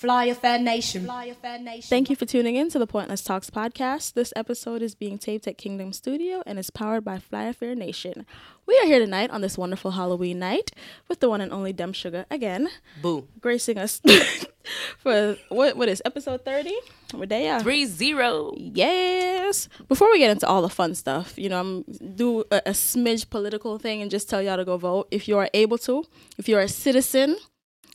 Flyer Fan Nation. Fly a fair nation. Thank you for tuning in to the Pointless Talks podcast. This episode is being taped at Kingdom Studio and is powered by Flyer Fair Nation. We are here tonight on this wonderful Halloween night with the one and only DemSuga again, Boo. gracing us for what what is episode 30? Medea. Three zero. Yes. Before we get into all the fun stuff, you know, I'm do a, a smidge political thing and just tell y'all to go vote if you are able to. If you're a citizen,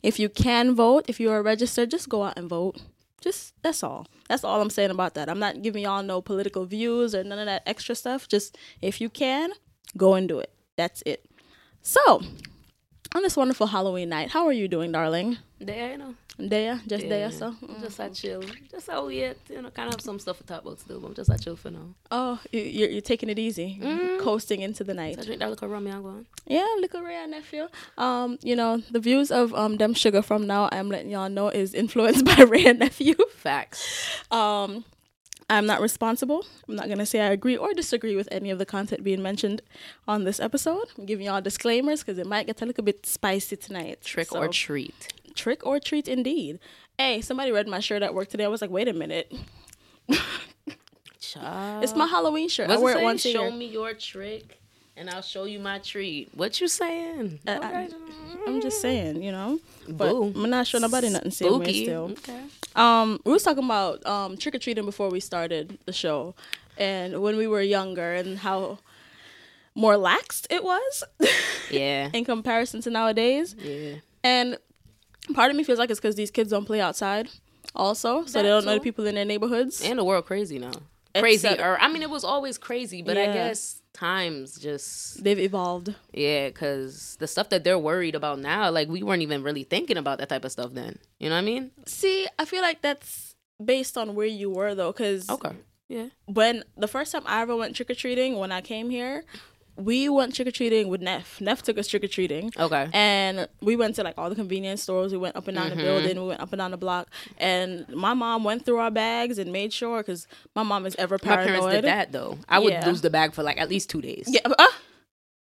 if you can vote, if you are registered, just go out and vote. Just that's all. That's all I'm saying about that. I'm not giving y'all no political views or none of that extra stuff. Just if you can, go and do it. That's it. So, on this wonderful Halloween night, how are you doing, darling? There, you know. Dea, just Yeah. Dea, so. Mm. Just I chill. Just how we at, you know, kind of have some stuff to talk about still, but I'm just I chill for now. Oh, you- you're, you're taking it easy, Mm. coasting into the night. So I drink that little rum, I'm going. Yeah, little Wray Nephew. Um, you know, the views of um DemSuga from now, I'm letting y'all know is influenced by Wray and Nephew. Facts. Um, I'm not responsible. I'm not gonna say I agree or disagree with any of the content being mentioned on this episode. I'm giving y'all disclaimers because it might get a little bit spicy tonight. Trick So, or treat. trick or treat, indeed. Hey, somebody read my shirt at work today. I was like, wait a minute, it's my Halloween shirt. What's I wear it it once a Show year. me your trick, and I'll show you my treat. What you saying? Uh, I- I'm just saying, you know. But Boo. I'm not showing nobody nothing. Spooky. still. Okay. Um, we was talking about um trick or treating before we started the show, and when we were younger, and how more laxed it was Yeah. in comparison to nowadays. Yeah. And part of me feels like it's because these kids don't play outside, also, so they don't know the people in their neighborhoods. And the world crazy now. Crazy. Or I mean, it was always crazy, but I guess times just They've evolved. Yeah, because the stuff that they're worried about now, like we weren't even really thinking about that type of stuff then. You know what I mean? See, I feel like that's based on where you were though, because Okay. Yeah. when the first time I ever went trick or treating when I came here, we went trick or treating with Neff. Neff took us trick or treating. Okay. And we went to like all the convenience stores. We went up and down Mm-hmm. the building. We went up and down the block. And my mom went through our bags and made sure because my mom is ever paranoid. My parents did that though. I would Yeah. lose the bag for like at least two days. Yeah. Uh,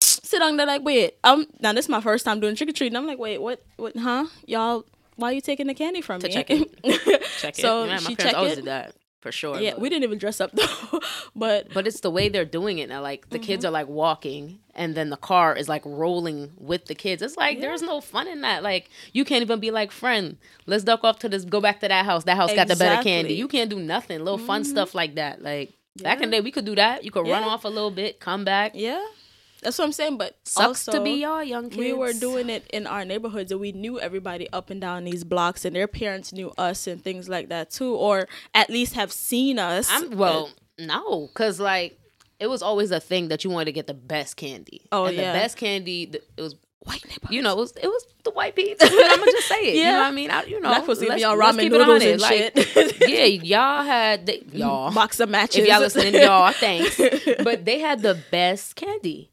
sit down there like, wait. Um. Now this is my first time doing trick or treating. I'm like, wait, what? What? Huh? Y'all? Why are you taking the candy from To me? check it. Check it. So Yeah, my she parents always it. did that for sure. Yeah, but- we didn't even dress up though. but But it's the way they're doing it now. Like the kids Mm-hmm. are like walking, and then the car is like rolling with the kids. It's like there's no fun in that. Like you can't even be like, friend, let's duck off to this. Go back to that house. That house got the better Mm-hmm. candy. You can't do nothing. Little fun stuff like that. Like back in the day, we could do that. You could run off a little bit, come back. yeah, that's what I'm saying. But Sucks to be y'all young kids. we were doing it in our neighborhoods and we knew everybody up and down these blocks and their parents knew us and things like that too or at least have seen us I'm well, no, because like it was always a thing that you wanted to get the best candy. Oh, and yeah. the best candy. th- It was white neighborhoods. you know it was it was the white peas. I'm gonna just say it. You Yeah. know what I mean? I, you know, giving let's- y'all let's ramen keep it noodles and Like, shit. yeah, y'all had the, y'all. box of matches If y'all listening, y'all, thanks. But they had the best candy,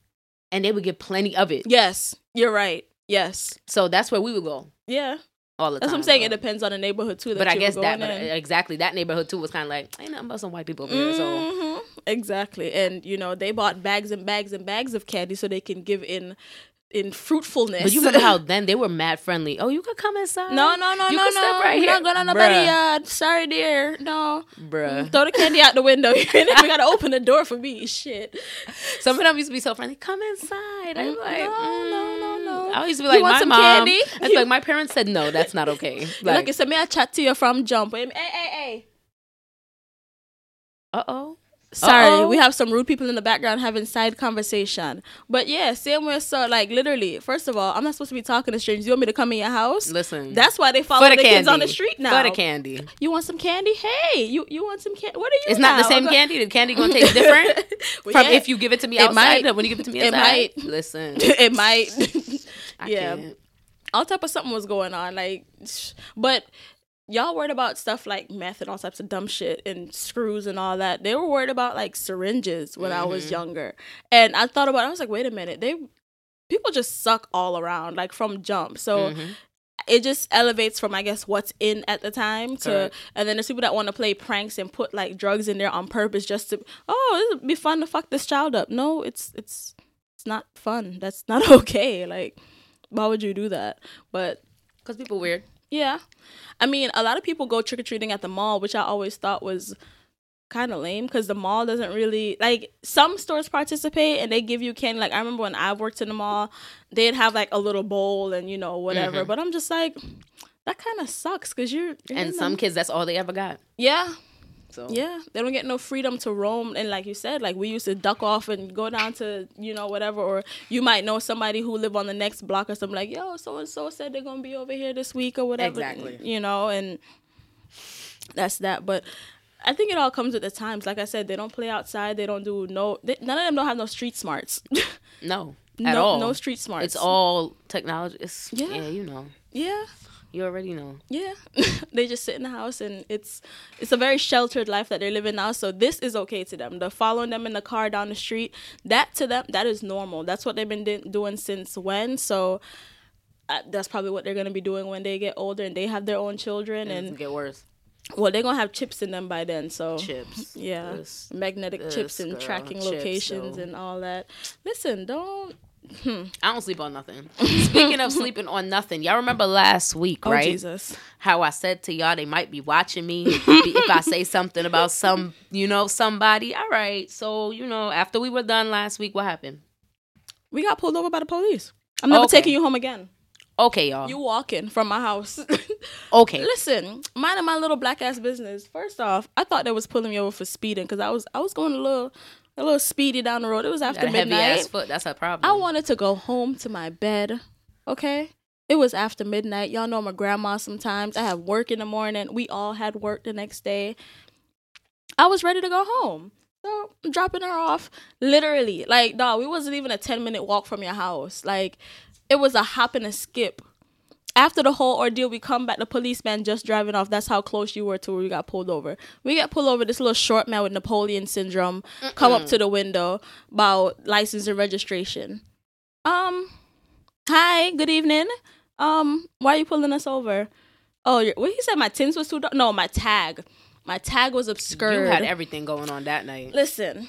and they would get plenty of it. yes you're right yes So that's where we would go yeah all the that's time. what i'm saying bro. it depends on the neighborhood too that But I guess that, but exactly that neighborhood too was kind of like ain't nothing but some white people over here. So mm-hmm. exactly and you know they bought bags and bags and bags of candy so they can give in in fruitfulness But you remember how then they were mad friendly. Oh, you could come inside. no no no You no no step right we're not going on nobody's yard sorry dear no Bruh. throw the candy out the window you gotta open the door for me shit Some of them used to be so friendly. Come inside. I'm like, no, mm. no, no, no. I used to be You like, want my some mom. candy? I was like, my parents said no, that's not okay. like, Like, I said, may I chat to you from jump? Hey, hey, hey. uh oh. Sorry, Uh-oh. we have some rude people in the background having side conversation. But yeah, same way. So like, literally, first of all, I'm not supposed to be talking to strangers. You want me to come in your house? Listen, That's why they follow the, the kids on the street now. For the candy. You want some candy? Hey, you you want some candy? What are you? It's not the now? same candy. The candy gonna taste different Well, from yeah, if you give it to me It outside might. than when you give it to me It might. Listen, it might. Yeah. can't. all type of something was going on like but y'all worried about stuff like meth and all types of dumb shit and screws and all that they were worried about like syringes when i was Mhm. younger and i thought about it, i was like wait a minute they people just suck all around like from jump so Mhm. it just elevates from I guess what's in at the time to Correct. and then there's people that want to play pranks and put like drugs in there on purpose just to oh this would be fun to fuck this child up. No, it's it's it's not fun. That's not okay. Like why would you do that? But Cause people weird. Yeah. I mean, a lot of people go trick or treating at the mall, which I always thought was kind of lame because the mall doesn't really like some stores participate and they give you candy. Like I remember when I worked in the mall, they'd have like a little bowl and you know whatever. Mhm. But I'm just like, that kind of sucks because you're, you're And some kids, that's all they ever got. yeah So yeah they don't get no freedom to roam and like you said like we used to duck off and go down to you know whatever or you might know somebody who live on the next block or something like yo so and so said they're gonna be over here this week or whatever Exactly. you know and that's that but I think it all comes with the times. Like I said, they don't play outside. They don't do no. They, none of them don't have no street smarts. no, at no, all. no street smarts. It's all technology. It's, Yeah. yeah. you know. yeah, You already know. yeah. they just sit in the house, and it's it's a very sheltered life that they're living now. So this is okay to them. The following them in the car down the street, that to them, that is normal. That's what they've been doing since when. So. Uh, that's probably what they're gonna be doing when they get older and they have their own children, And, and get worse. well, they're gonna have chips in them by then. So Chips. Yeah, This- magnetic this chips and girl, tracking chips, locations and all that. Listen, don't. I don't sleep on nothing. Speaking of sleeping on nothing, y'all remember last week, Oh right? Jesus! How I said to y'all they might be watching me if I say something about some, you know, somebody. All right. So, you know, after we were done last week, what happened? We got pulled over by the police. I'm never Okay. taking you home again. Okay, y'all. You walking from my house. okay. Listen, minding my little black ass business. First off, I thought they was pulling me over for speeding because I was I was going a little a little speedy down the road. It was after a heavy midnight. ass foot. That's her problem. I wanted to go home to my bed. Okay. It was after midnight. Y'all know my grandma sometimes. I have work in the morning. We all had work the next day. I was ready to go home. So I'm dropping her off. Literally. Like, dog, we wasn't even a 10 minute walk from your house. Like, it was a hop and a skip. After the whole ordeal, we come back, the policeman just driving off. That's how close you were to where we got pulled over. We get pulled over, this little short man with Napoleon syndrome come up to the window about license and registration. Um, hi, good evening. Um, why are you pulling us over? Oh, you're, what he said? My tins was too dark. No, my tag, my tag was obscured. You had everything going on that night. Listen,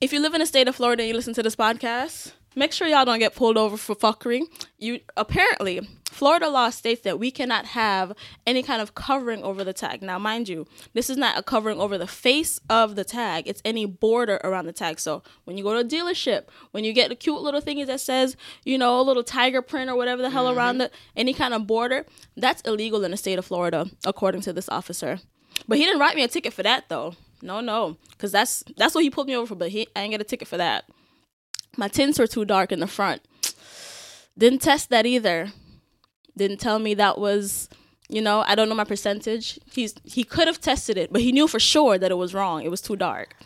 if you live in the state of Florida and you listen to this podcast, make sure y'all don't get pulled over for fuckery. You apparently Florida law states that we cannot have any kind of covering over the tag. Now, mind you, this is not a covering over the face of the tag. It's any border around the tag. So when you go to a dealership, when you get the cute little thingy that says, you know, a little tiger print or whatever the hell mm-hmm. around the any kind of border, that's illegal in the state of Florida, according to this officer. But he didn't write me a ticket for that though. No, no, because that's that's what he pulled me over for. But he, I ain't get a ticket for that. My tints were too dark in the front. Didn't test that either. Didn't tell me that was, you know, I don't know my percentage. He's he could have tested it, but he knew for sure that it was wrong. It was too dark.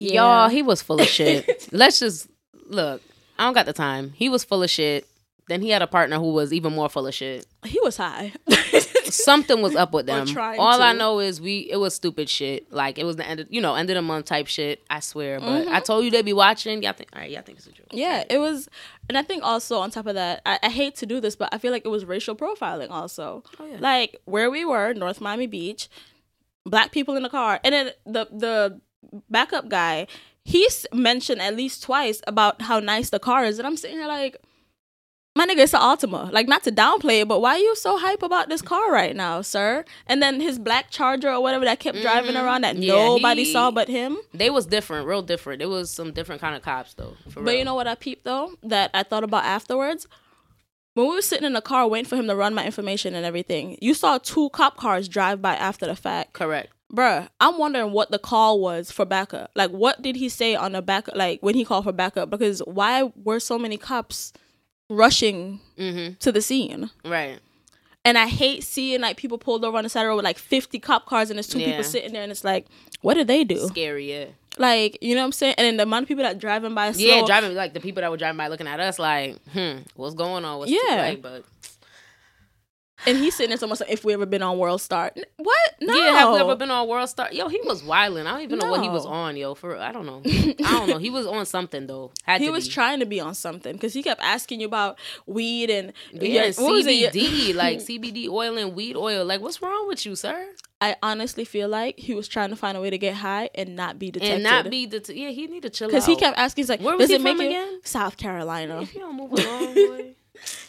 yeah. Y'all, he was full of shit. Let's just look. I don't got the time. He was full of shit. Then he had a partner who was even more full of shit. he was high. Something was up with them. All I know is we it was stupid shit. Like it was the end of you know, end of the month type shit. I swear. But Mm-hmm. I told you they'd be watching. Y'all think all right, y'all think it's a joke. Yeah, it was, and I think also on top of that, I, I hate to do this, but I feel like it was racial profiling also. Oh, yeah. Like where we were, North Miami Beach, black people in the car, and then the the backup guy, he's mentioned at least twice about how nice the car is, and I'm sitting here like, my nigga, it's an Altima. Like not to downplay it, but why are you so hype about this car right now, sir? And then his black Charger or whatever that kept driving around that Mm-hmm. Yeah, nobody he- saw but him. They was different, real different. It was some different kind of cops though. For But real. you know what I peeped though that I thought about afterwards. When we were sitting in the car waiting for him to run my information and everything, you saw two cop cars drive by after the fact. correct. Bruh, I'm wondering what the call was for backup. Like, what did he say on the back? Like, when he called for backup? Because why were so many cops rushing Mm-hmm. to the scene? Right. And I hate seeing like people pulled over on the side of the road with like 50 cop cars and there's two Yeah. people sitting there and it's like, what did they do? Scary, yeah. Like, you know what I'm saying? And then the amount of people that driving by slow. Yeah, driving like the people that were driving by looking at us like, hmm, what's going on? What's Yeah. like, but And he's sitting there almost like, if we ever been on World Star. What? No. yeah, have we ever been on World Star? Yo, he was wilding. I don't even know what he was on, yo. For I don't know. I don't know. He was on something though. Had He was be. trying to be on something because he kept asking you about weed and Yeah, what was it? CBD, like CBD oil and weed oil. Like, what's wrong with you, sir? I honestly feel like he was trying to find a way to get high and not be detected. And not be the yeah. He need to chill out. because he kept asking, he's like, Where was "Does he it from again? South Carolina?" If you don't move along, boy.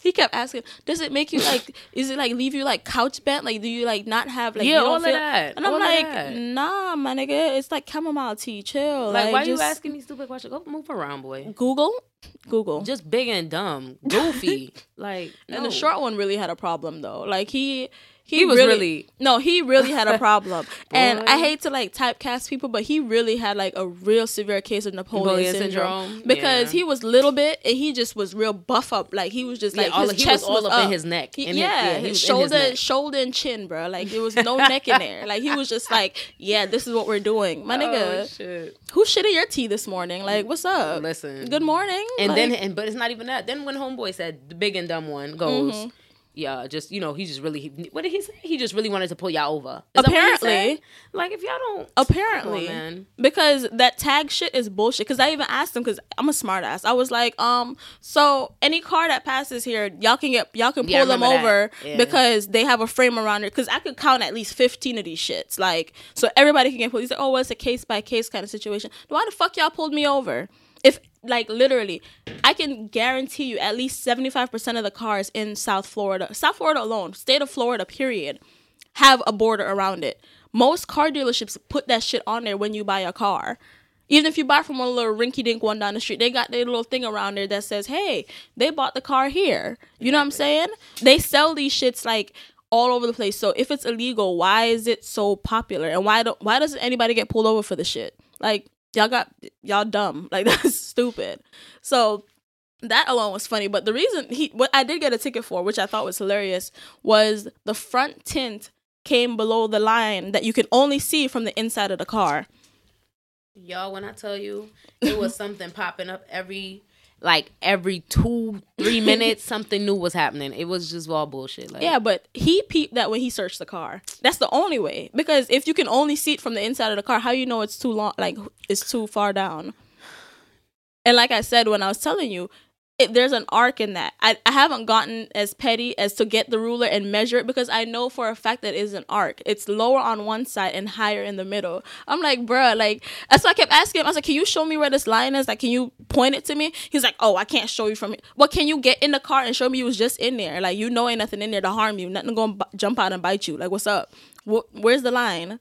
He kept asking, "Does it make you like? Is it like leave you like couch bent? Like do you like not have like yeah, you don't all of feel-" that. And I'm like, that. nah, my nigga, it's like chamomile tea. Chill. like, why you asking me stupid questions? Go move around, boy. Google, Google. Just big and dumb, goofy. like, And the short one really had a problem though. Like he he, He was really, really- no, he really had a problem. and I hate to like typecast people, but he really had like a real severe case of Napoleon, Napoleon syndrome, syndrome? because Yeah. he was little bit and he just was real buff up. Like he was just Yeah, like all- his he was chest all up in his neck. He- In yeah, yeah, his was in his shoulder, neck. shoulder and chin, bro. Like there was no neck in there. Like he was just like, yeah, this is what we're doing, my nigga. Oh, shit. who shitted your tea this morning? Like, what's up? Listen. Good morning. And Like, then, and but it's not even that. Then when homeboy said the big and dumb one goes, Mm-hmm. Yeah, just you know, he just really. He, what did he say? He just really wanted to pull y'all over. Is Apparently. like if y'all don't, apparently on, man. because that tag shit is bullshit because i even asked him because i'm a smart ass i was like um so any car that passes here y'all can get y'all can pull Yeah, them over. Yeah. because they have a frame around it because i could count at least 15 of these shits like so everybody can get pulled he's like oh well it's a case by case kind of situation why the fuck y'all pulled me over if like literally i can guarantee you at least 75% of the cars in south florida south florida alone state of florida period have a border around it. Most car dealerships put that shit on there when you buy a car. Even if you buy from one little rinky dink one down the street, they got their little thing around there that says, hey, they bought the car here. You know what I'm saying? They sell these shits like all over the place. So if it's illegal, why is it so popular? And why don't why doesn't anybody get pulled over for the shit? Like y'all got y'all dumb. Like that's stupid. So that alone was funny. But the reason he what I did get a ticket for, which I thought was hilarious, was the front tint came below the line that you can only see from the inside of the car. y'all. When I tell you, it was something popping up every. Like every two, three minutes, something new was happening. It was just all bullshit. Like, Yeah, but he peeped that when he searched the car. That's the only way. Because if you can only see it from the inside of the car, how you know it's too long like it's too far down? And like I said when I was telling you, it, there's an arc in that. I, I haven't gotten as petty as to get the ruler and measure it because I know for a fact that it's an arc. It's lower on one side and higher in the middle. I'm like, bruh, like that's why I kept asking him. I was like, can you show me where this line is? Like, can you point it to me? He's like, oh, I can't show you from here. Well, can you get in the car and show me you was just in there? Like, you know, ain't nothing in there to harm you. Nothing to b- jump out and bite you. Like, what's up? Wh- where's the line?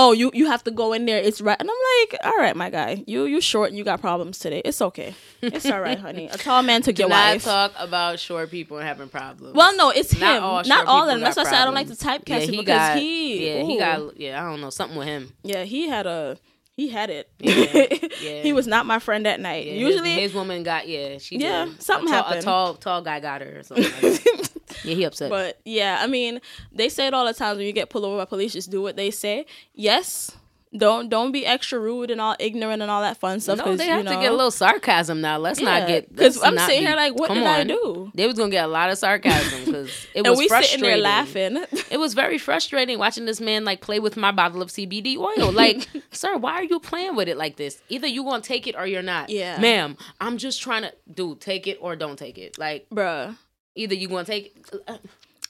Oh, you you have to go in there. It's right, and I'm like, all right, my guy, you you short and you got problems today. It's okay. It's all right, honey. A tall man took Do your not wife. talk about short people having problems. Well, no, it's him. Not all Not all of them. That's why I said I don't like to typecast yeah, him he because got, he. yeah, he got, yeah, I don't know, something with him. Yeah, he had a. He had it. Yeah, yeah. he was not my friend that night. Yeah, Usually, his, his woman got, yeah, she Yeah, did. something a tall, happened. A tall, tall guy got her or something. Like that. yeah, he upset. But yeah, I mean, they say it all the time when you get pulled over by police, just do what they say. Yes, don't don't be extra rude and all ignorant and all that fun stuff. No, they you have know, to get a little sarcasm now. Let's Yeah, not get 'cause let's I'm sitting be- here like, what did I do? They was gonna get a lot of sarcasm because it And was we sitting there frustrating. laughing. It was very frustrating watching this man like play with my bottle of CBD oil. Like, sir, why are you playing with it like this? Either you gonna take it or you're not. Yeah. ma'am, I'm just trying to, do take it or don't take it. Like, Bruh. Either you gonna take uh,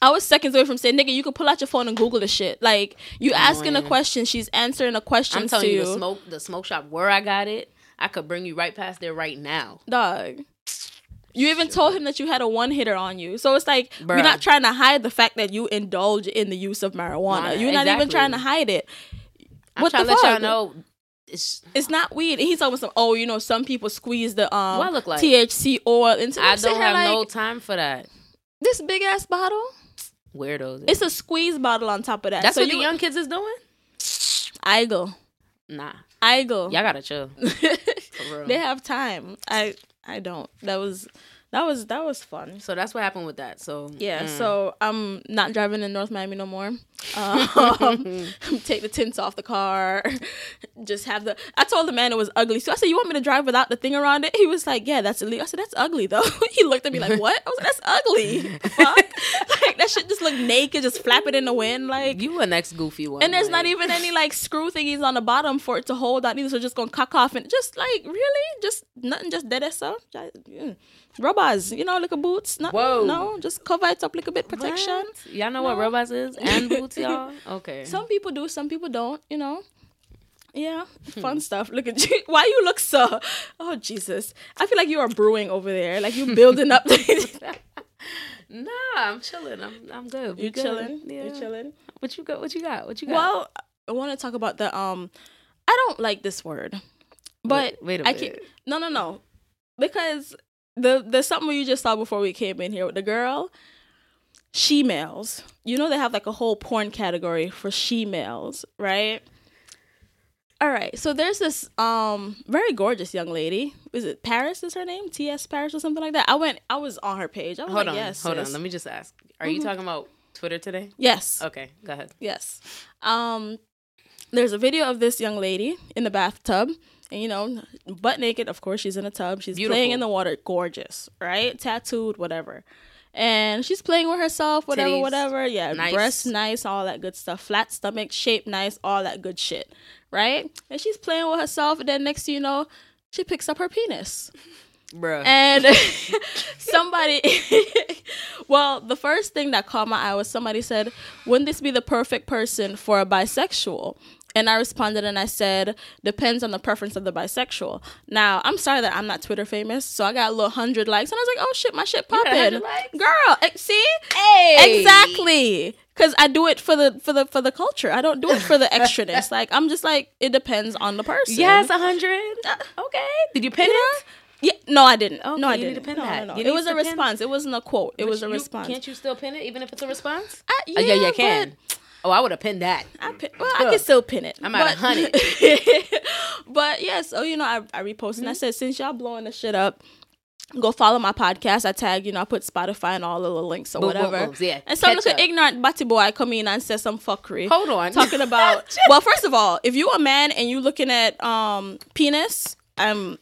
I was seconds away from saying, nigga, you can pull out your phone and Google the shit. Like, you asking a question, she's answering a question I'm to telling you, you. the smoke, the smoke shop where I got it, I could bring you right past there right now. Dog. You even told him that you had a one hitter on you. So it's like, you're not trying to hide the fact that you indulge in the use of marijuana. Marijuana, You're not even trying to hide it. I'm What the let y'all fuck? know. It's, It's not weed. And he's talking some, oh, you know, some people squeeze the um What I look like? THC oil into I don't have no time for that. This big ass bottle. Weirdos. It's a squeeze bottle on top of that. That's so what you, the young kids is doing. I go. Nah, I go. y'all gotta chill. For real. they have time. I I don't. That was that was that was fun. So that's what happened with that. So Yeah, mm. so I'm not driving in North Miami no more. Um, take the tints off the car. Just have the. I told the man it was ugly. So I said, "You want me to drive without the thing around it?" He was like, "Yeah, that's illegal." I said, "That's ugly though." he looked at me like, "What?" I was like, "That's ugly." Fuck. like that shit just look naked, just flapping in the wind, like. you a next goofy one. And there's like- not even any like screw thingies on the bottom for it to hold on either. So just gonna cock off and just like really, just nothing, just dead as so. Mm. Robots, you know, like a boots. Nothing, Whoa. no, just cover it up like a bit protection. What? Y'all know what No. robots is and boots, y'all. Okay. Some people do, some people don't. You know. Yeah, Hmm. fun stuff. Look at you. Why you look so? Oh Jesus! I feel like you are brewing over there. Like you building up. Nah, I'm chilling. I'm I'm good. You good. chilling? Yeah. You chilling? What you got? What you got? What you got? Well, I want to talk about the um. I don't like this word, but wait, wait a I minute. can't. No, no, no, because the the something you just saw before we came in here with the girl. She males. You know they have like a whole porn category for she males, right? All right. So there's this um very gorgeous young lady. Is it Paris? Is her name? T S Paris or something like that? I went. I was on her page. I was Hold like, on. yes, hold on. Let me just ask. Are you talking about Twitter today? Yes. Okay, go ahead. Yes. Um, there's a video of this young lady in the bathtub, and you know, butt naked. Of course, she's in a tub. She's playing in the water, gorgeous, right? Tattooed, whatever. And she's playing with herself, whatever, Titties. whatever. Yeah, Nice. breasts nice, all that good stuff. Flat stomach, shape nice, all that good shit, right? And she's playing with herself, and then next thing you know, she picks up her penis. Bruh. And somebody, well, the first thing that caught my eye was somebody said, Wouldn't this be the perfect person for a bisexual? And I responded and I said, Depends on the preference of the bisexual. Now, I'm sorry that I'm not Twitter famous, so I got a little hundred likes, and I was like, Oh shit, my shit popping. Girl, eh, see? hey. Exactly. Cause I do it for the for the for the culture. I don't do it for the extraness. like I'm just like it depends on the person. Yes, a hundred. Okay. Did you pin You it? Yeah, no, I didn't. Okay, no, I you need didn't. to pin no, that. no, no. It was a response. It wasn't a quote. It was a You- response. Can't you still pin it even if it's a response? I, Oh, yeah, you yeah, can. Oh, I would have pinned that. I pin, well, I can still pin it. I'm at but, 100. but yeah, so you know, I, I reposted Hmm? and I said, since y'all blowing the shit up, go follow my podcast. I tag, you know, I put Spotify and all the little links or whatever. Yeah, And some catch little up. ignorant batty boy come in and say some fuckery. Hold on. talking about well first of all if you a man and you looking at um penis um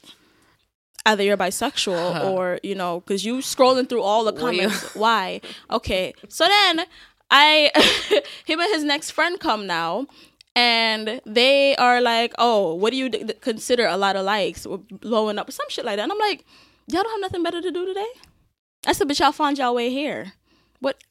either you're bisexual or you know because you scrolling through all the comments why okay so then i him and his next friend come now and they are like oh what do you d- consider a lot of likes or blowing up some shit like that and i'm like y'all don't have nothing better to do today i said but y'all found y'all way here what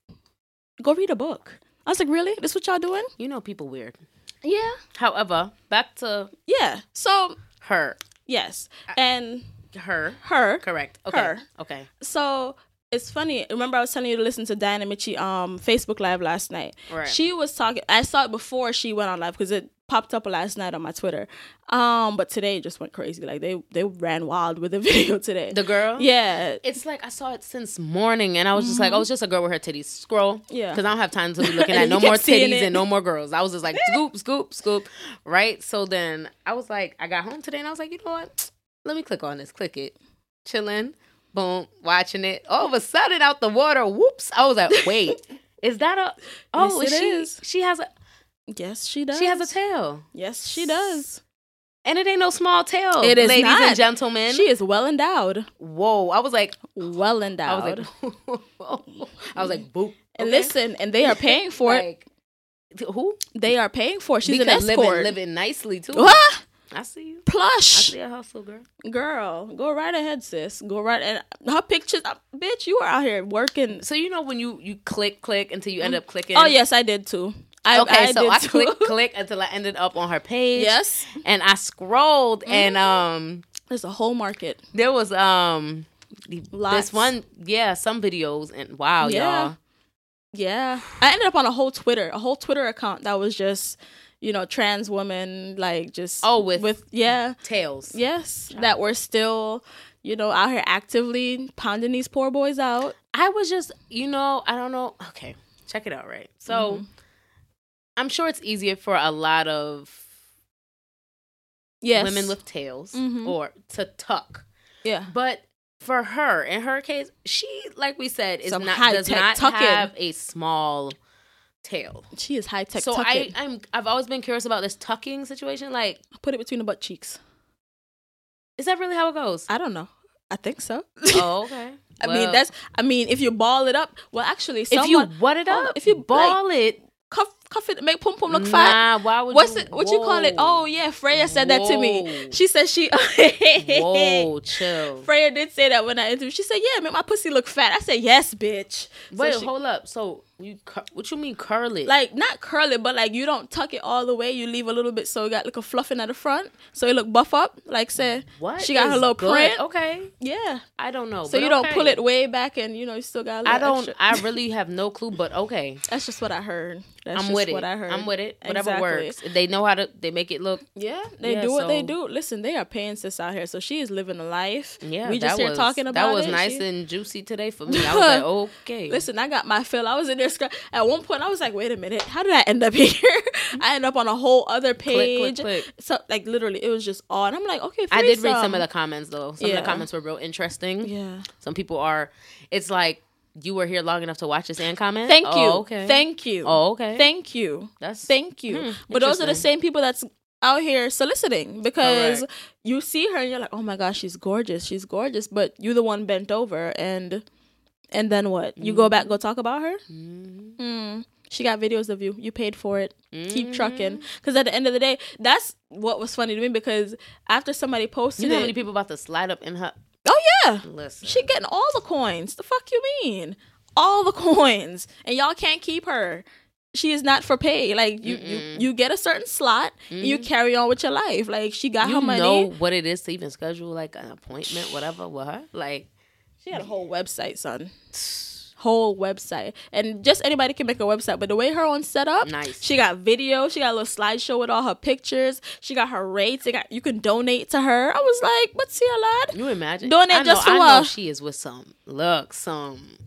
go read a book i was like really this what y'all doing you know people weird. yeah However, back to yeah. So her. yes, and Her. her. Correct. Okay. Her. Okay. So it's funny. Remember, I was telling you to listen to Diana Michi um Facebook Live last night. Right. She was talking. I saw it before she went on live because it popped up last night on my Twitter. Um, but today it just went crazy. Like they they ran wild with the video today. The girl. yeah. It's like I saw it since morning, and I was just like, "Oh, it's just a girl with her titties." Scroll, Mm-hmm. Yeah. because I don't have time to be looking at no more titties and no more girls. I was just like, "Scoop, scoop, scoop," right? So then I was like, I got home today, and I was like, you know what? Let me click on this. Click it. Chilling. Boom. Watching it. All of a sudden, out the water. Whoops! I was like, wait, is that a? Oh, Yes, is she? is. She has a. Yes, she does. She has a tail, Yes, she does. and it ain't no small tail. It is ladies not. and gentlemen. She is well endowed. Whoa! I was like, Well I endowed. was like, I was like, boop. and okay? listen, and they are paying for it. Like, th- who? They are paying for it. She's because an escort. living, living nicely too. I see you. Plush. I see a hustle, girl. Girl, go right ahead, sis. Go right and her pictures, uh, bitch. You are out here working. So you know when you you click click until you end up clicking. Oh yes, I did too. I, Okay, I so did I too. click click until I ended up on her page. yes, And I scrolled Mm-hmm. and um there's a whole market. there was um Lots. this one yeah some videos and wow Yeah. y'all Yeah, I ended up on a whole Twitter, a whole Twitter account that was just, you know, trans women, like just Oh, with- with yeah, tails. yes, that were still, you know, out here actively pounding these poor boys out. I was just, you know, I don't know. Okay, check it out, right? So, Mm-hmm. I'm sure it's easier for a lot of Yes, women with tails Mhm. or to tuck, yeah, but for her, in her case, she, like we said, is Some not does high-tech not tucking. have a small tail. she is high tech. So tucking. I, I'm, I've always been curious about this tucking situation. Like, put it between the butt cheeks. is that really how it goes? I don't know. I think so. oh, okay. I Well, mean, that's. I mean, if you ball it up, well, actually, if you what it oh, up, if you, like, ball it. cuff, cuff it, make pum pum look fat. Nah, why would What's you? it? What you call it? Oh yeah, Freya said that to me. She said she. Whoa, chill. Freya did say that when I interviewed. She said, "Yeah, make my pussy look fat." I said, "Yes, bitch." So Wait, she- hold up. So You cur- what you mean curl it? Like not curl it, but like you don't tuck it all the way. You leave a little bit so it got like a fluffing at the front, so it look buff up. Like say what? she got her little good? print. Okay, Yeah. I don't know. So you don't pull it way back, and you know you still got. A I don't. Extra. I really have no clue. But okay, That's just what I heard. That's I'm with it. what I heard. I'm with it. Whatever Exactly. works. If They know how to. They make it look. Yeah, they Yeah, do what they do. Listen, they are paying sis out here, so she is living a life. Yeah, we just here was, talking about that was it. nice She- and juicy today for me. I was like, okay. Listen, I got my fill. I was in there. scr- At one point, I was like, "Wait a minute, how did I end up here?" I end up on a whole other click, page. click. So, like, literally, it was just on. I'm like, "Okay." I did read some some of the comments though. Some of the comments were real interesting. Yeah. Some people are. It's like you were here long enough to watch this and comment. Thank Oh, you. Okay. Thank you. Oh, okay. Thank you. That's Thank you. Hmm, but those are the same people that's out here soliciting because Correct. you see her and you're like, "Oh my gosh, she's gorgeous. She's gorgeous." But you the one bent over and and then what? You go back go talk about her? Mhm. Mm. She got videos of you. You paid for it. Keep Mhm. trucking. Because at the end of the day, that's what was funny to me. Because after somebody posted You know how many people about to slide up in her? Oh yeah, Listen. she getting all the coins. The fuck you mean? All the coins, and y'all can't keep her. She is not for pay. Like you, you, Mm-mm. you get a certain slot, and you carry on with your life. Like she got you her money. know what it is to even schedule like an appointment, whatever, with her. Like, She had a whole website, son. Whole website, and just anybody can make a website. But the way her own set up, Nice. She got video. She got a little slideshow with all her pictures. She got her rates. Got you can donate to her. I was like, but see a lad. you imagine? Donate I know, just for I know she is with some look, some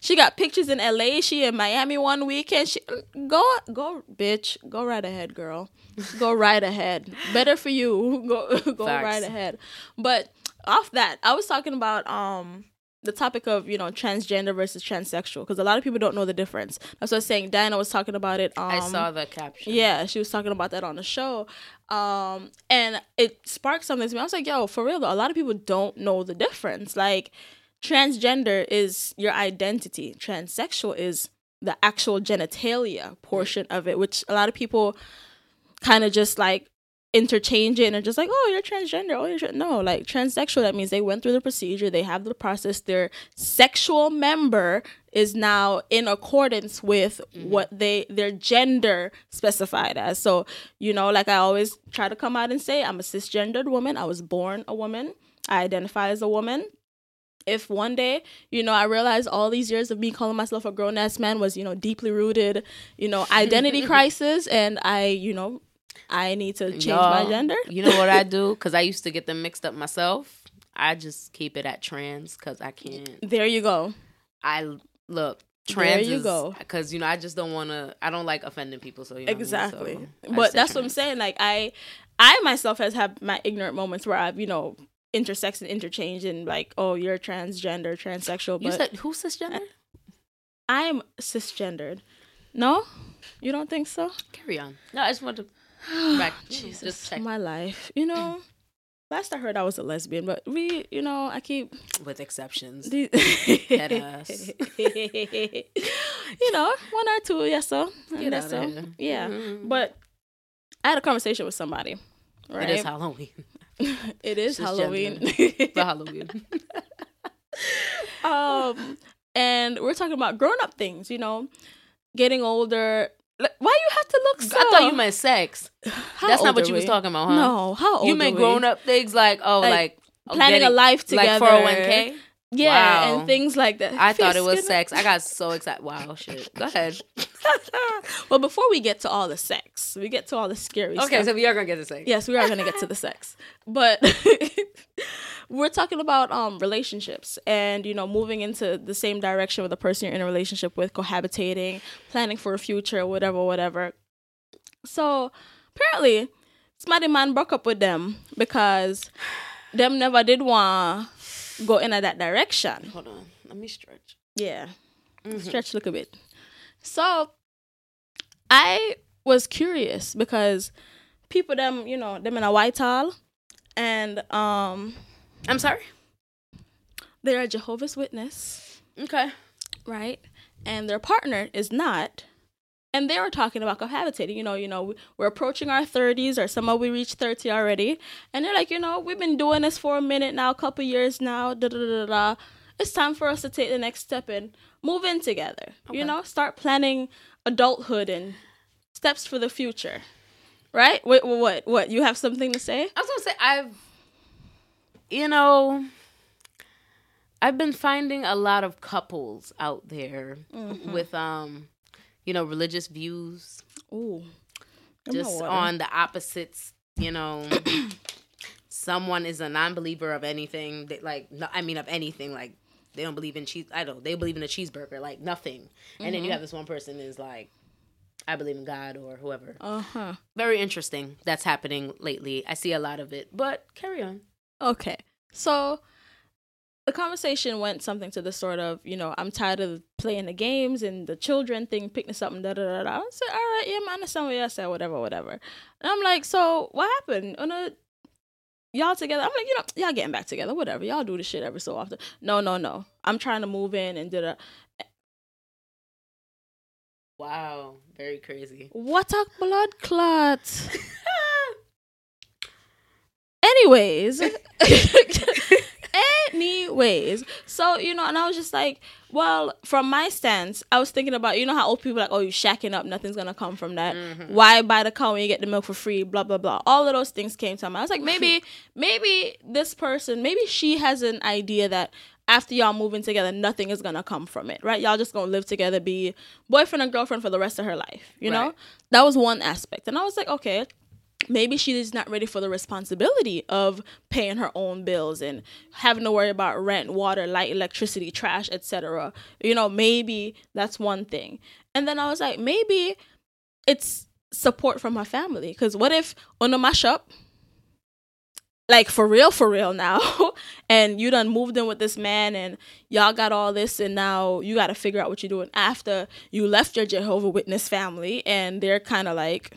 She got pictures in LA. She in Miami one weekend. She go go bitch. Go right ahead, girl. Go right ahead. Better for you. Go go Facts. right ahead. But off that, I was talking about um the topic of you know transgender versus transsexual because a lot of people don't know the difference. That's what I was saying. Diana was talking about it. Um, I saw the caption. Yeah, she was talking about that on the show. Um, and it sparked something to me. I was like, yo, for real though, a lot of people don't know the difference. Like, transgender is your identity, transsexual is the actual genitalia portion of it, which a lot of people kind of just like interchange it and are just like, oh, you're transgender. Oh, you're tra-. no, like transsexual. That means they went through the procedure, they have the process. Their sexual member is now in accordance with mm-hmm. what they their gender specified as. So you know, like I always try to come out and say, I'm a cisgendered woman. I was born a woman. I identify as a woman if one day, you know, I realized all these years of me calling myself a grown ass man was, you know, deeply rooted, you know, identity crisis, and I, you know, I need to change my gender. You know what I do? Because I used to get them mixed up myself. I just keep it at trans because I can't. There you go. I look trans. There trans. you go. Because you know I just don't want to. I don't like offending people. So you know what I mean? exactly. So but that's what I'm saying. Like I, I myself has had my ignorant moments where I've, you know, intersex and interchange and like, oh, you're transgender, transsexual, You but said who's cisgender? I'm cisgendered. No, you don't think so? Carry on. No, I just want to. Back, Jesus, just check my life. You know, last I heard I was a lesbian, but we, you know, I keep with exceptions. these. ass. you know, one or two, yes, so. Get That's so. here. Yeah, Mhm. but I had a conversation with somebody. Right? It is Halloween. it is Cisgender. Halloween. For Halloween. um, and we're talking about grown up things. You know, getting older. Like, Why you have to look so? I thought you meant sex. How That's not what you was talking about, huh? No, how old? You meant we? grown up things like oh Like, like, oh, planning a life together, like 401k. Yeah, Wow. and things like that. I thought it was sex. I got so excited. Wow, shit. Go ahead. well, before we get to all the sex, we get to all the scary Okay, stuff. so we are gonna get to sex. yes, we are going to get to the sex, but we're talking about um relationships and you know moving into the same direction with the person you're in a relationship with, cohabitating, planning for a future, whatever, whatever. So apparently, somebody man broke up with them because them never did want go in that direction. Hold on. Let me stretch. Yeah. Mhm. stretch look a bit. So I was curious because people them, you know, them in a white hall and um I'm sorry. they're a Jehovah's Witness, Okay. right? And their partner is not. And they were talking about cohabitating. You know, you know, we're approaching our thirties, or some of we reached thirty already. And they're like, you know, we've been doing this for a minute now, a couple years now. Da da da da. It's time for us to take the next step and move in together. Okay. You know, start planning adulthood and steps for the future. Right? Wait, what? What? You have something to say? I was gonna say I've, you know, I've been finding a lot of couples out there Mm-hmm. with um, you know, religious views, Ooh. just on the opposites. You know, someone is a non-believer of anything. That, like, no, I mean, of anything. Like, they don't believe in cheese. I don't. They believe in a cheeseburger. Like nothing. And then you have this one person is like, I believe in God or whoever. Uh huh. Very interesting. That's happening lately. I see a lot of it. But carry on. Okay. So the conversation went something to the sort of, you know, I'm tired of playing the games and the children thing, picking something, da da da da. I said, all right, yeah, man, I understand what you said, whatever, whatever. And I'm like, so what happened? Oh, On a, y'all together? I'm like, you know, y'all getting back together, whatever. Y'all do this shit every so often. No, no, no. I'm trying to move in and da da. Wow, very crazy. What a blood clot. Anyways. Anyways, so you know, and I was just like, well, from my stance, I was thinking about, you know, how old people are like, oh, you shacking up, nothing's gonna come from that. Mm-hmm. Why buy the cow when you get the milk for free? Blah blah blah. All of those things came to mind. I was like, maybe, maybe this person, maybe she has an idea that after y'all moving together, nothing is gonna come from it, right? Y'all just gonna live together, be boyfriend and girlfriend for the rest of her life, you know? Right. That was one aspect, and I was like, okay, maybe she is not ready for the responsibility of paying her own bills and having to worry about rent, water, light, electricity, trash, etc. You know, maybe that's one thing. And then I was like, maybe it's support from her family. Because what if on a mashup, like for real, for real now, and you done moved in with this man and y'all got all this, and now you got to figure out what you're doing after you left your Jehovah Witness family, and they're kind of like,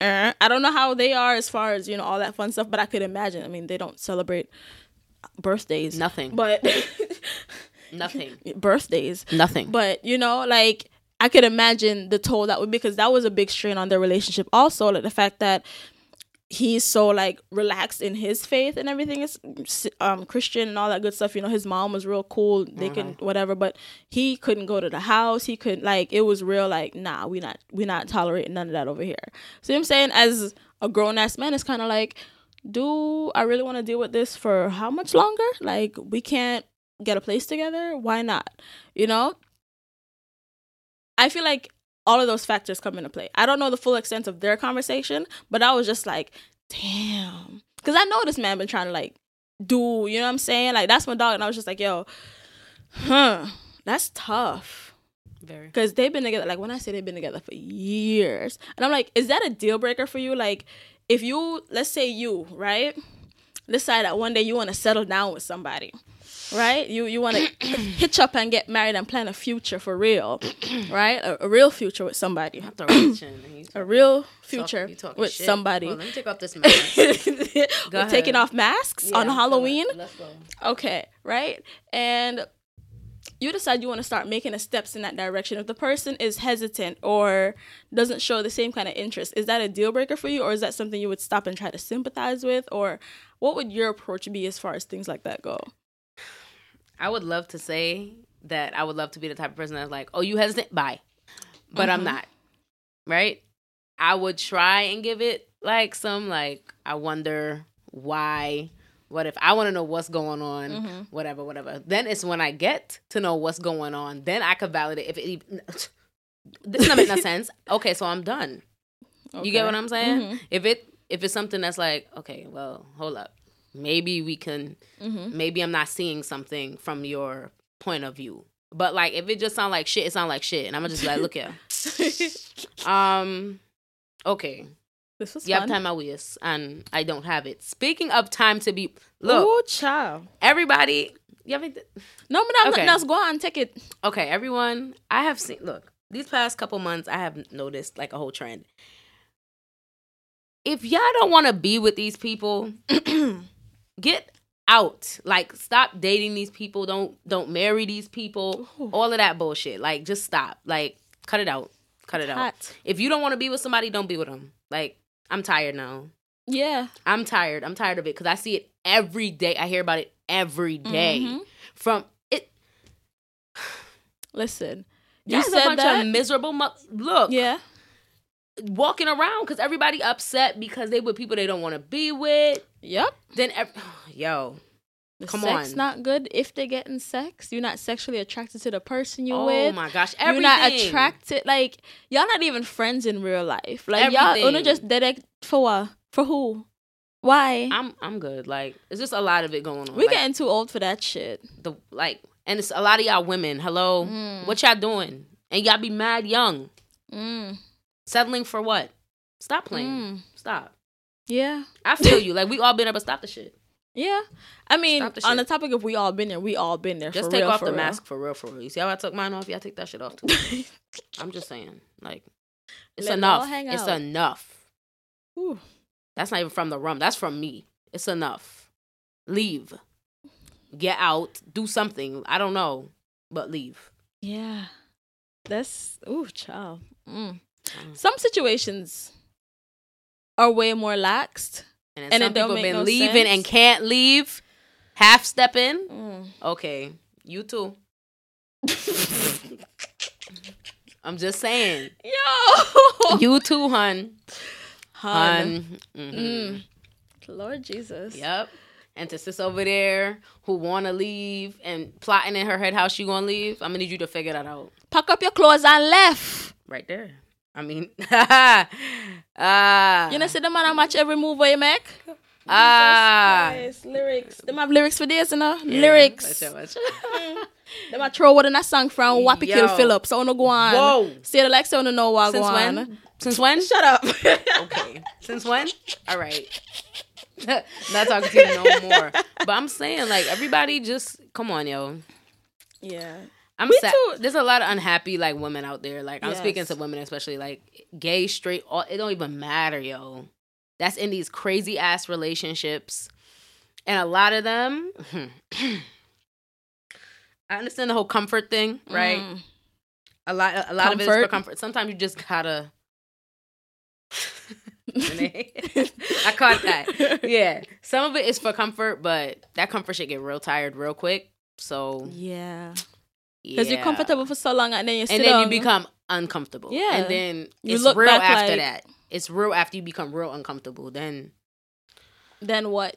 uh, I don't know how they are as far as you know all that fun stuff, but I could imagine. I mean, they don't celebrate birthdays, Nothing. but Nothing. birthdays. Nothing. But you know, like I could imagine the toll that would because that was a big strain on their relationship. Also, like the fact that he's so like relaxed in his faith and everything is um Christian and all that good stuff. You know, his mom was real cool. They can whatever, but he couldn't go to the house. He couldn't like it was real like nah, we not we not tolerating none of that over here. So I'm saying as a grown ass man, it's kind of like, do I really want to deal with this for how much longer? Like we can't get a place together. Why not? You know. I feel like all of those factors come into play. I don't know the full extent of their conversation, but I was just like, damn. Because I know this man been trying to like do, you know what I'm saying? Like, that's my dog. And I was just like, yo, huh, that's tough. Very. Because they've been together, like when I say they've been together for years. And I'm like, is that a deal breaker for you? Like, if you, let's say you, right? Decide that one day you want to settle down with somebody right? You you want to hitch up and get married and plan a future for real, right? A, a real future with somebody, Not the religion. You a real future with shit. somebody. On, let me take off this mask. We're taking off masks on Halloween. Let's go. Okay, right? And you decide you want to start making the steps in that direction. If the person is hesitant or doesn't show the same kind of interest, is that a deal breaker for you, or is that something you would stop and try to sympathize with, or what would your approach be as far as things like that go? I would love to say that I would love to be the type of person that's like, oh, you hesitant? Bye. But I'm Mhm. not. Right? I would try and give it like some, like, I wonder why. What if I want to know what's going on? Mhm. Whatever, whatever. Then it's when I get to know what's going on. Then I could validate if it even. This doesn't make no sense. Okay, so I'm done. You get what I'm saying? Mhm. If it if it's something that's like, okay, well, hold up. Maybe we can Mm-hmm. maybe I'm not seeing something from your point of view. But like if it just sound like shit, it sound like shit. And I'm just like, look here. Um okay. this was You have time my waist and I don't have it. Speaking of time to be look, Oh, child. everybody you have No, but I'm not Okay. else. Go on, take it. okay, everyone, I have seen look, these past couple months I have noticed like a whole trend. If y'all don't want to be with these people, get out. Like stop dating these people. Don't don't marry these people. Ooh. All of that bullshit. Like just stop. Like cut it out. Cut it out. Hot. If you don't want to be with somebody, don't be with them. Like I'm tired now. Yeah. I'm tired. I'm tired of it because I see it every day. I hear about it every day Mhm. from it. Listen, You you a said bunch that. of miserable. Mu- Look, yeah. walking around because everybody upset because they with people they don't want to be with. Yep. Then, ev- yo, The Come sex on. not good if they're getting sex. You're not sexually attracted to the person you're oh with. Oh my gosh, You're not attracted. Like y'all not even friends in real life. Like y'all Everything. only just direct for what? For who? Why? I'm I'm good. Like it's just a lot of it going on. we like, getting too old for that shit. the like, and it's a lot of y'all women. Hello, Mm. what y'all doing? And y'all be mad young, Mm. settling for what? Stop playing. Mm. Stop. Yeah. I feel you. Like we all been there, but stop the shit. Yeah. I mean, the on the topic of we all been there, we all been there. Just for take real, off for the real. mask for real, for real. You see how I took mine off? Y'all take that shit off too. I'm just saying, like, it's Let enough. It's out. enough. Ooh. That's not even from the rum. That's from me. It's enough. Leave. Get out. Do something. I don't know, but leave. Yeah. That's ooh, child. Mm. Mm. Some situations are way more laxed. And, And it some don't people been no leaving sense. and can't leave. Half stepping. Mm. Okay, you too. I'm just saying. Yo. You too, hun. Hun. Hun. Mhm. Mm. Lord Jesus. Yep. And to sis over there who wanna leave and plotting in her head how she gonna leave, I'm gonna need you to figure that out. Pack up your clothes and left. Right there. I mean, ah, You know, see the man I match every move where you make. ah, Jesus Christ, lyrics. Them have lyrics for this, you know. Yeah, lyrics. watch out, watch out. Them a throw what in a song from Wappy Kill Yo. Phillips. So no go on. Whoa. See the like so no know what go Since on. when? Since when? Shut up. Okay. Since when? All right. Not talking to you no more. But I'm saying, like, everybody just come on, yo. yeah. I'm sad. too. There's a lot of unhappy like women out there. Like I'm speaking to women, especially like gay, straight. All, it don't even matter, yo. That's in these crazy ass relationships, and a lot of them. I understand the whole comfort thing, right? Mm. A lot, a lot of it is for Comfort. comfort. Sometimes you just gotta. I caught that. Yeah, some of it is for comfort, but that comfort should get real tired real quick. So Yeah. Because you're comfortable for so long and then you and then down. you become uncomfortable. Yeah. and then You it's look real back after like- that. It's real after you become real uncomfortable. Then then what?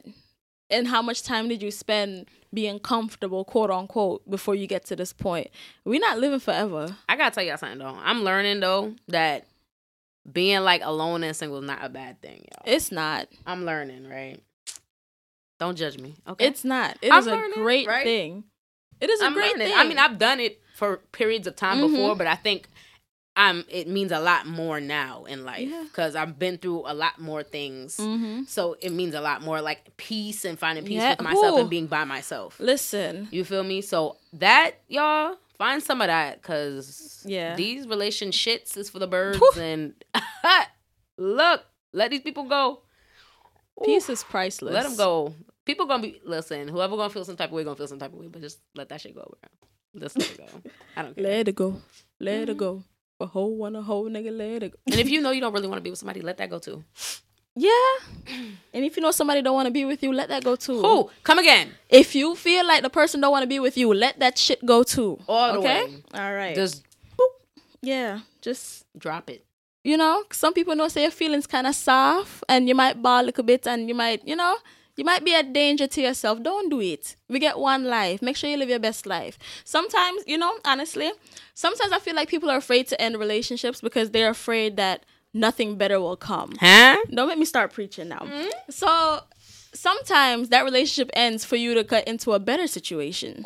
And how much time did you spend being comfortable, quote unquote, before you get to this point? We're not living forever. I gotta tell y'all something though. I'm learning though that being like alone and single is not a bad thing, y'all. It's not. I'm learning, right? Don't judge me, okay? It's not. It I'm is a learning, great right? thing. It is a I'm great thing. I mean, I've done it for periods of time Mhm. before, but I think I'm. It means a lot more now in life Yeah. because I've been through a lot more things. hmm So it means a lot more, like peace and finding peace Yeah. with myself Ooh. and being by myself. Listen. You feel me? So that y'all find some of that because Yeah. these relationships is for the birds and look, let these people go. Ooh, Peace is priceless. Let them go. People gonna be listen. Whoever gonna feel some type of way gonna feel some type of way, but just let that shit go. Bro. Just let it go. I don't care. Let it go. Let Mm-hmm. it go. A whole one, a whole nigga, let it go. and if you know you don't really want to be with somebody, let that go too. Yeah. And if you know somebody don't want to be with you, let that go too. Who? Come again. If you feel like the person don't want to be with you, let that shit go too. All the okay? way. All right. Just boop. yeah. Just drop it. you know, some people know say your feelings kind of soft and you might bawl a little bit and you might, you know, you might be a danger to yourself. Don't do it. We get one life. Make sure you live your best life. Sometimes, you know, honestly, sometimes I feel like people are afraid to end relationships because they're afraid that nothing better will come. Huh? Don't make me start preaching now. Mm-hmm. So sometimes that relationship ends for you to cut into a better situation.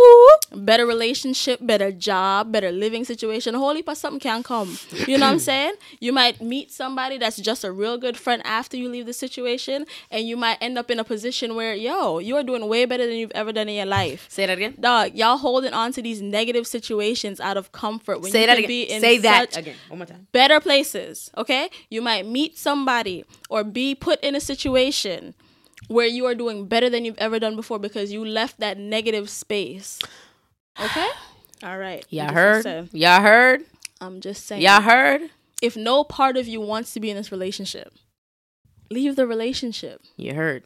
Better relationship, better job, better living situation. Holy of something can come. You know what I'm saying? You might meet somebody that's just a real good friend after you leave the situation, and you might end up in a position where, yo, you're doing way better than you've ever done in your life. Say that again. Dog, y'all holding on to these negative situations out of comfort when Say you that can again. be in Say that again. One more time. better places, okay? You might meet somebody or be put in a situation where you are doing better than you've ever done before because you left that negative space. Okay? All right. Y'all heard? saying- Y'all heard? I'm just saying. Y'all heard? If no part of you wants to be in this relationship, leave the relationship. You heard.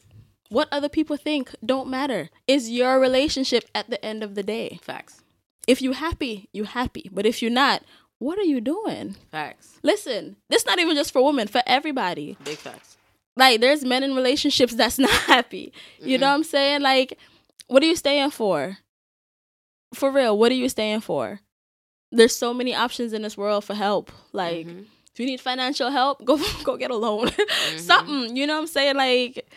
What other people think don't matter. It's your relationship at the end of the day. Facts. if you happy, you happy. But if you're not, what are you doing? Facts. Listen, this not even just for women, for everybody. Big facts. Like there's men in relationships that's not happy. You know what I'm saying? Like, what are you staying for? For real, what are you staying for? There's so many options in this world for help. Like, Mhm. if you need financial help, go go get a loan. Something, you know what I'm saying? Like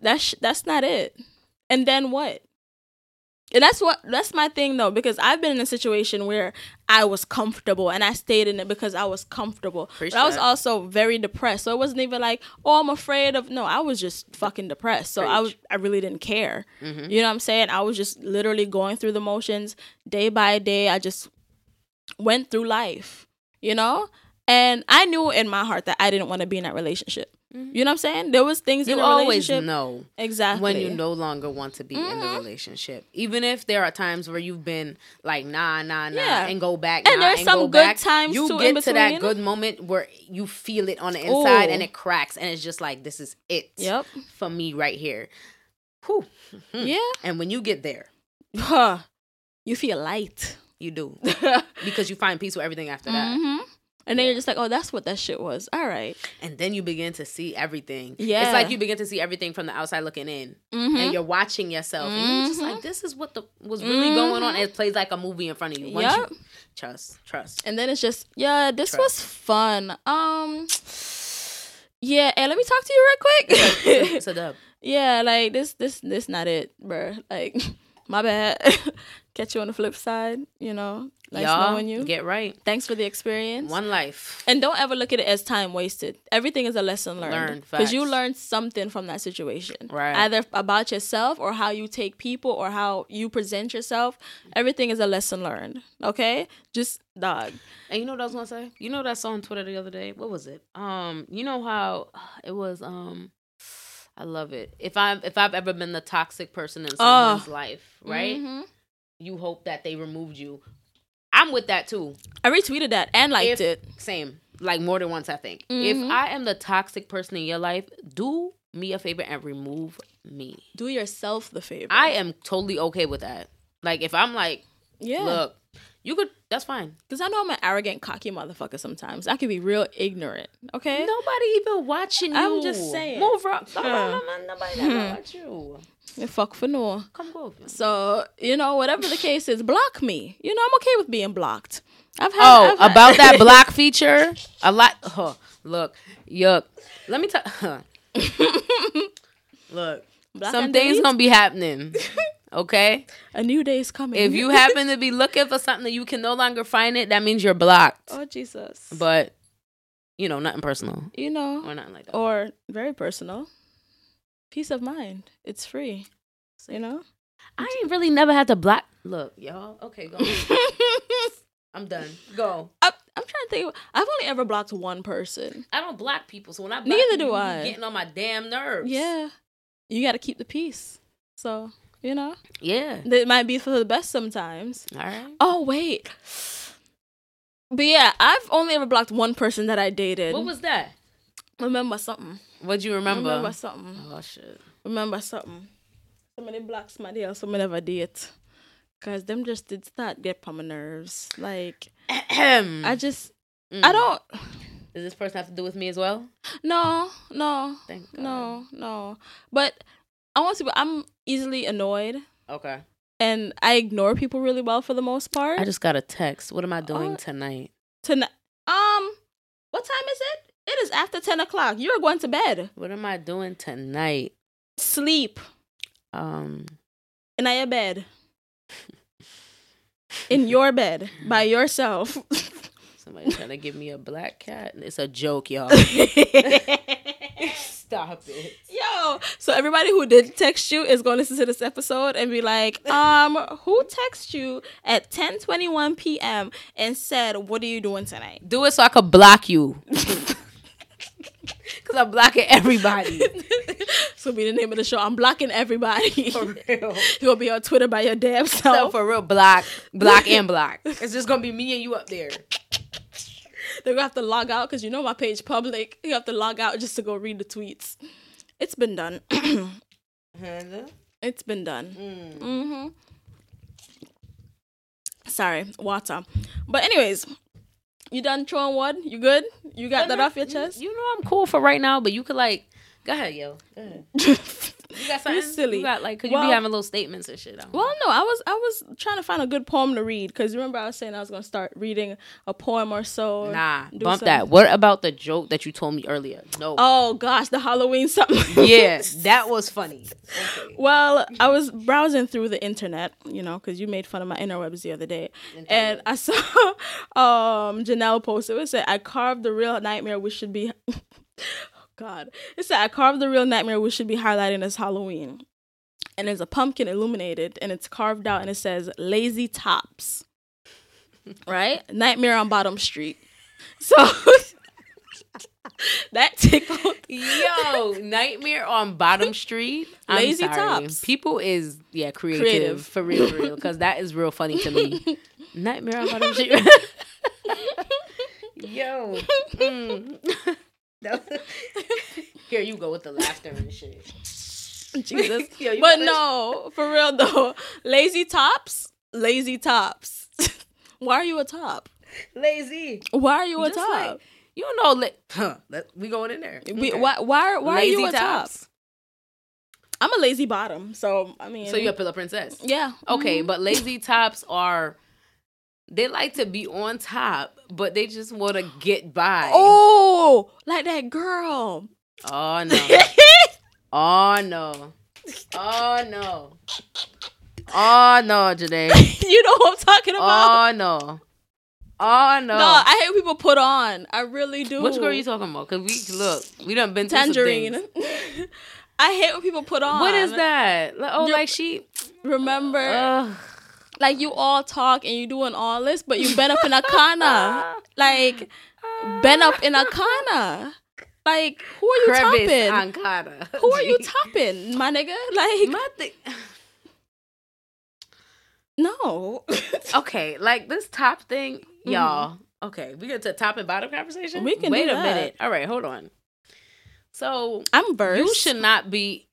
that's that's not it. And then what? And that's what that's my thing though because I've been in a situation where I was comfortable and I stayed in it because I was comfortable. Preach but I was that. also very depressed. So it wasn't even like, "Oh, I'm afraid of." No, I was just fucking depressed. So I was I really didn't care. Mhm. You know what I'm saying? I was just literally going through the motions day by day. I just went through life, you know? And I knew in my heart that I didn't want to be in that relationship. You know what I'm saying? There was things in You always relationship. know exactly when you no longer want to be in the relationship. Even if there are times where you've been like nah, nah, nah, Yeah. and go back, And nah, there's and some go good back, times, You too, in get to that good moment where you feel it on the inside Ooh. and it cracks, and it's just like this is it. Yep. for me right here. Whew. Mhm. Yeah. And when you get there, Huh. You feel light. you do mm-hmm. because you find peace with everything after that. And then you're just like, oh, that's what that shit was. All right. And then you begin to see everything. Yeah. It's like you begin to see everything from the outside looking in. Mhm. And you're watching yourself. And you're just like, this is what the was really going on. And it plays like a movie in front of you. Once Yep. you trust, trust. And then it's just, yeah, this Trust. was fun. Um, yeah, and let me talk to you real quick. it's a dub. yeah, like this, this, this not it, bruh. Like, my bad. Catch you on the flip side. You know, nice Y'all knowing you. get right. Thanks for the experience. One life. And don't ever look at it as time wasted. Everything is a lesson learned. Learned, Because you learned something from that situation. Right. Either about yourself or how you take people or how you present yourself. Everything is a lesson learned. Okay? Just dog. And you know what I was gonna say? You know what I saw on Twitter the other day? What was it? Um, you know how it was um I love it. If I'm if I've ever been the toxic person in someone's life, right? Mhm. You hope that they removed you. I'm with that too. I retweeted that and liked If- it. Same. Like more than once, I think. If Mhm. I am the toxic person in your life, do me a favor and remove me. Do yourself the favor. I am totally okay with that. Like if I'm like, yeah. look, you could that's fine. Because I know I'm an arrogant, cocky motherfucker sometimes. I can be real ignorant. Okay? Nobody even watching you. I'm just saying. Move up. Stop. Huh. Nobody never watch you. Yeah, Fuck for no. Come go. So, you know, whatever the case is, block me. You know, I'm okay with being blocked. I've had Oh, I've had- about that block feature, a lot. Oh, look, yuck. Let me tell. look, Block some things delete? gonna be happening. Okay, A new day is coming. if you happen to be looking for something that you can no longer find it, that means you're blocked. oh Jesus. But you know, nothing personal you know, or nothing like that. or very personal. Peace of mind. It's free. You know? I ain't really never had to block. Look, y'all. Okay, go. I'm done. Go. I, I'm trying to think. I've only ever blocked one person. I don't block people, so when I block Neither do you I. Getting on my damn nerves. Yeah. You got to keep the peace. So, you know, Yeah. it might be for the best sometimes. All right. Oh, wait. But yeah, I've only ever blocked one person that I dated. What was that? Remember something. What'd you remember? Remember something. Oh shit. Remember something. Somebody block somebody else, somebody never date. Cause them just did start get on my nerves. Like I I just mm. I don't Does this person have to do with me as well? no, no, Thank God. no, no. But I want to I'm easily annoyed Okay. and I ignore people really well for the most part. I just got a text. What am I doing Oh. tonight? Tonight um what time is it? It is after ten o'clock. You're going to bed. What am I doing tonight? Sleep Um. in your bed. In your bed by yourself. Somebody trying to give me a black cat. It's a joke, y'all. Stop it. Yo, so everybody who did text you is going to listen to this episode and be like, um, who texted you at 10:21 p.m. and said, "What are you doing tonight?" Do it so I could block you. Cause I'm blocking everybody. so be the name of the show. I'm blocking everybody. For real. You'll be on Twitter by your damn So self. for real, block, block, and block. It's just gonna be me and you up there. They're gonna have to log out because you know my page public. You have to log out just to go read the tweets. It's been done. it's been done. Mm. hmm Sorry, water. But anyways, you done throwing wood? You good? You got that off your chest? You know I'm cool for right now, but you could like go ahead, yo. Go ahead. You got something? silly. You got like, cause you be having little statements and shit. Well, no, I was I was trying to find a good poem to read because remember I was saying I was gonna start reading a poem or so. Nah, bump some- that. What about the joke that you told me earlier? No. Oh gosh, the Halloween something. yeah, that was funny. Okay. Well, I was browsing through the internet, you know, because you made fun of my interwebs the other day, and I saw um Janelle posted. It said, "I carved the real nightmare, which should be." God, it said, "I carved the real nightmare, we should be highlighting as Halloween." And there's a pumpkin illuminated, and it's carved out, and it says "Lazy Tops." Right, Nightmare on Bottom Street. So that tickled. Yo, Nightmare on Bottom Street. I'm Lazy sorry. Tops. People is yeah creative, Creative. for real, for real, because that is real funny to me. Nightmare on Bottom Street. Yo. mm. Here you go with the laughter and shit. Jesus. Yo, but no, for real though. Lazy tops, lazy tops. Why are you a top? Lazy. Why are you a Just top? like- You don't know. Li- huh, let, we going in there. We- Okay. why why, why Lazy are you a tops. top? I'm a lazy bottom, so I mean So you're a pillow princess. Yeah. Okay, mhm. but lazy tops are they like to be on top, but they just want to get by. Oh, like that girl. Oh, no. Oh no. Oh no. Oh no, Janae. you know what I'm talking about? Oh no. Oh no. No, I hate people put on. I really do. Which girl are you talking about? Cause we look, we done been Tangerine. I hate when people put on. What is that? Oh, You're- like she. Remember, Ugh. Like you all talk and you doing all this, but you been up in a corner. like been up in a corner. Like who are you Crevice topping? Ancada. Who are you topping, my nigga? Like My thing- no. okay, like this top thing, y'all. Okay, we get to top and bottom conversation. Mm-hmm. We can wait a that. minute. All right, hold on. So I'm versed. you should not be.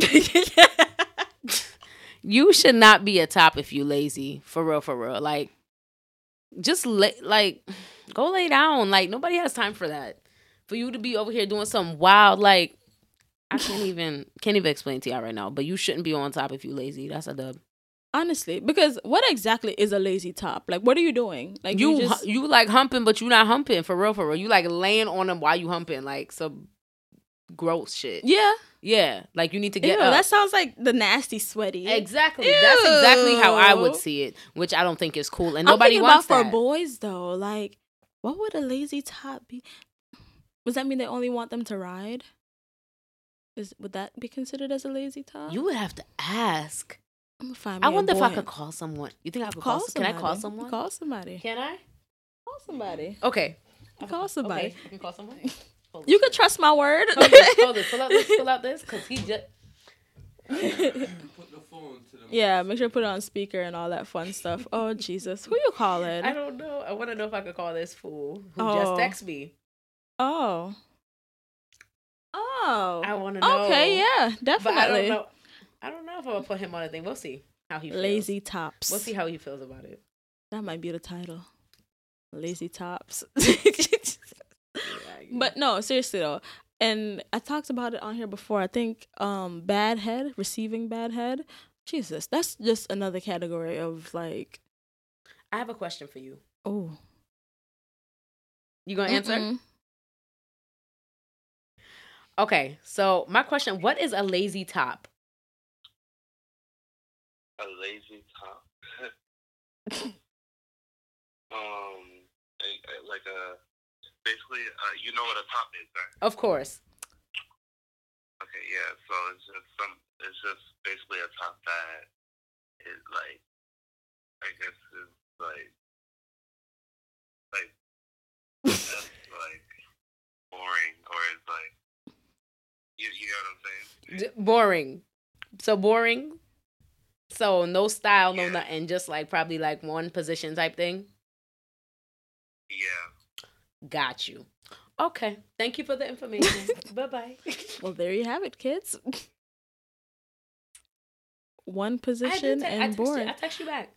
you should not be a top if you lazy for real for real. Like just lay, like go lay down. Like nobody has time for that. For you to be over here doing something wild like i can't even can't even explain to y'all right now but you shouldn't be on top if you lazy. That's a dub. Honestly, because what exactly is a lazy top? Like, what are you doing? Like, you you, just you like humping but you not humping for real for real. You like laying on them while you humping like some gross shit yeah. yeah like you need to get Ew, up that sounds like the nasty sweaty. Exactly. That's exactly how I would see it, which I don't think is cool, and I'm nobody wants about that. for boys though. Like, what would a lazy top be? Does that mean they only want them to ride? Is would that be considered as a lazy top? You would have to ask. I'm gonna find me I a wonder if I could call someone. You think I could call call? Can I call someone? Call somebody. Can I? Call somebody. Okay. Call somebody. Okay. You can call someone. Hold You this. could trust my word. Hold this. Hold this. Pull out this. Pull out this. Cause he just. Put the phone to the yeah, make sure to put it on speaker and all that fun stuff. Oh Jesus, who you calling? I don't know. I want to know if I could call this fool who Oh. just texted me. Oh. Oh. I want to know. Okay, yeah, But I don't definitely. know. I don't know if I'm gonna put him on a thing. We'll see how he feels. Lazy tops. We'll see how he feels about it. That might be the title. Lazy tops. Yeah, but no, seriously though. And I talked about it on here before. I think um bad head, receiving bad head. Jesus, that's just another category of like I have a question for you. oh. You gonna answer? Mm-mm. Okay, so my question: What is a lazy top? a lazy top. um, a- a- like a basically, uh, you know what a top is, right? Of course. Okay, yeah. So it's just some. It's just basically a top that is like, I guess is like, like that's like boring, or it's like, you you know what I'm saying? D- boring. So boring. So no style, no Yeah. nothing. Just like probably like one position type thing. Yeah. Got you. Okay. Thank you for the information. bye bye. Well, there you have it, kids. One I, position te- I and text you- back.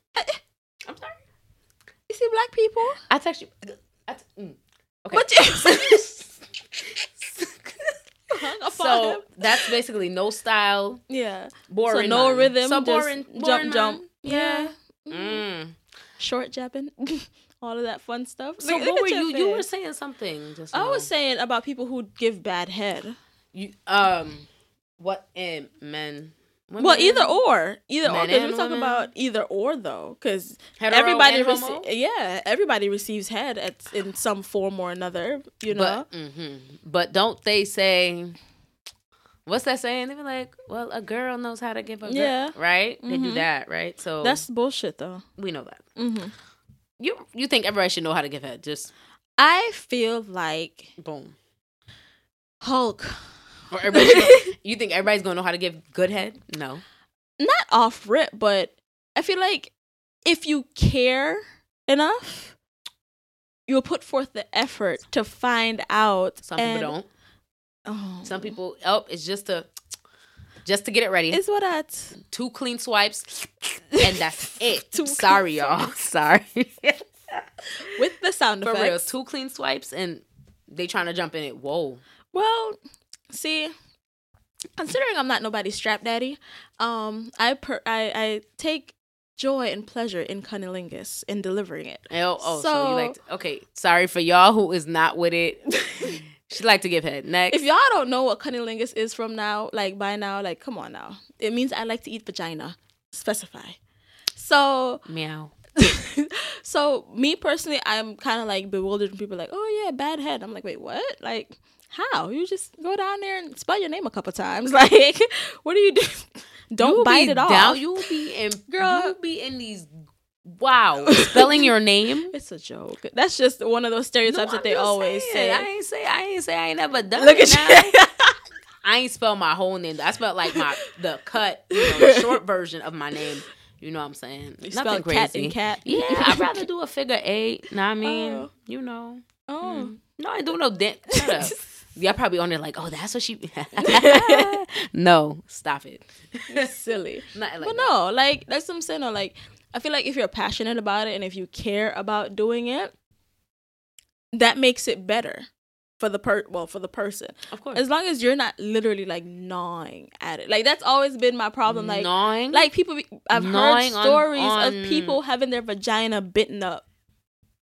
I'm sorry. you see black people. I text you. I t- mm. Okay. But you so that's basically no style, yeah, boring. so no man. rhythm, So just boring. jump, boring jump. man. Yeah, Mm. short jabbing, all of that fun stuff. So Look- what were at your you? You were saying something just. I now. was saying about people who give bad head. You um, what in men? Well, either or, either or. Because we talk women? about either or though, because everybody, and rece- homo? yeah, everybody receives head at in some form or another. You know, But hmm but don't they say? What's that saying? They be like, "Well, a girl knows how to give a girl." Yeah. right. They do Mhm. that, right? So that's bullshit though. we know that. hmm You you think everybody should know how to give head? Just I feel like boom. Hulk, Or everybody should you think everybody's gonna know how to give good head? No. not off rip, but I feel like if you care enough, you'll put forth the effort to find out. Some and- people don't. Oh, Some people oh, it's just to just to get it ready. Is what I. Two clean swipes, and that's it. Two Sorry, y'all. Sorry. with the sound For effects. real, two clean swipes, and they trying to jump in it. Whoa. Well, see, considering I'm not nobody's strap daddy, um, I per- I I take joy and pleasure in cunnilingus in delivering it. Oh, oh so, So- you like to, okay. Sorry for y'all who is not with it. She like to give head. Next. If y'all don't know what cunnilingus is from now, like by now, like come on now, it means I like to eat vagina. Specify. So, meow. so me personally, I'm kind of like bewildered when people are like, oh yeah, bad head. I'm like, wait, what? Like, how? You just go down there and spell your name a couple times. Like, what do you do? Don't You bite it off. Down, you be in Girl. You'll be in these. Wow, spelling your name. It's a joke. That's just one of those stereotypes No, that they always saying. I ain't say. I ain't say. I ain't never done Look it. at now. you. I ain't spell my whole name. I spelled like my the cut, you know, the short version of my name. You know what I'm saying? You Nothing spell cat crazy. and cat. Yeah, I'd rather do a figure eight. Know what I mean? Oh. You know. Oh. Mm. No, I do no dance. Shut up. Y'all probably on there like, oh, that's what she. no, stop it. silly. Nothing like but that. no, like that's what I'm saying. though, Like I feel like if you're passionate about it and if you care about doing it, that makes it better for the per well for the person. of course. As long as you're not literally like gnawing at it. Like that's always been my problem. Like gnawing. like people be, I've heard Gnawing on- stories on- of people having their vagina bitten up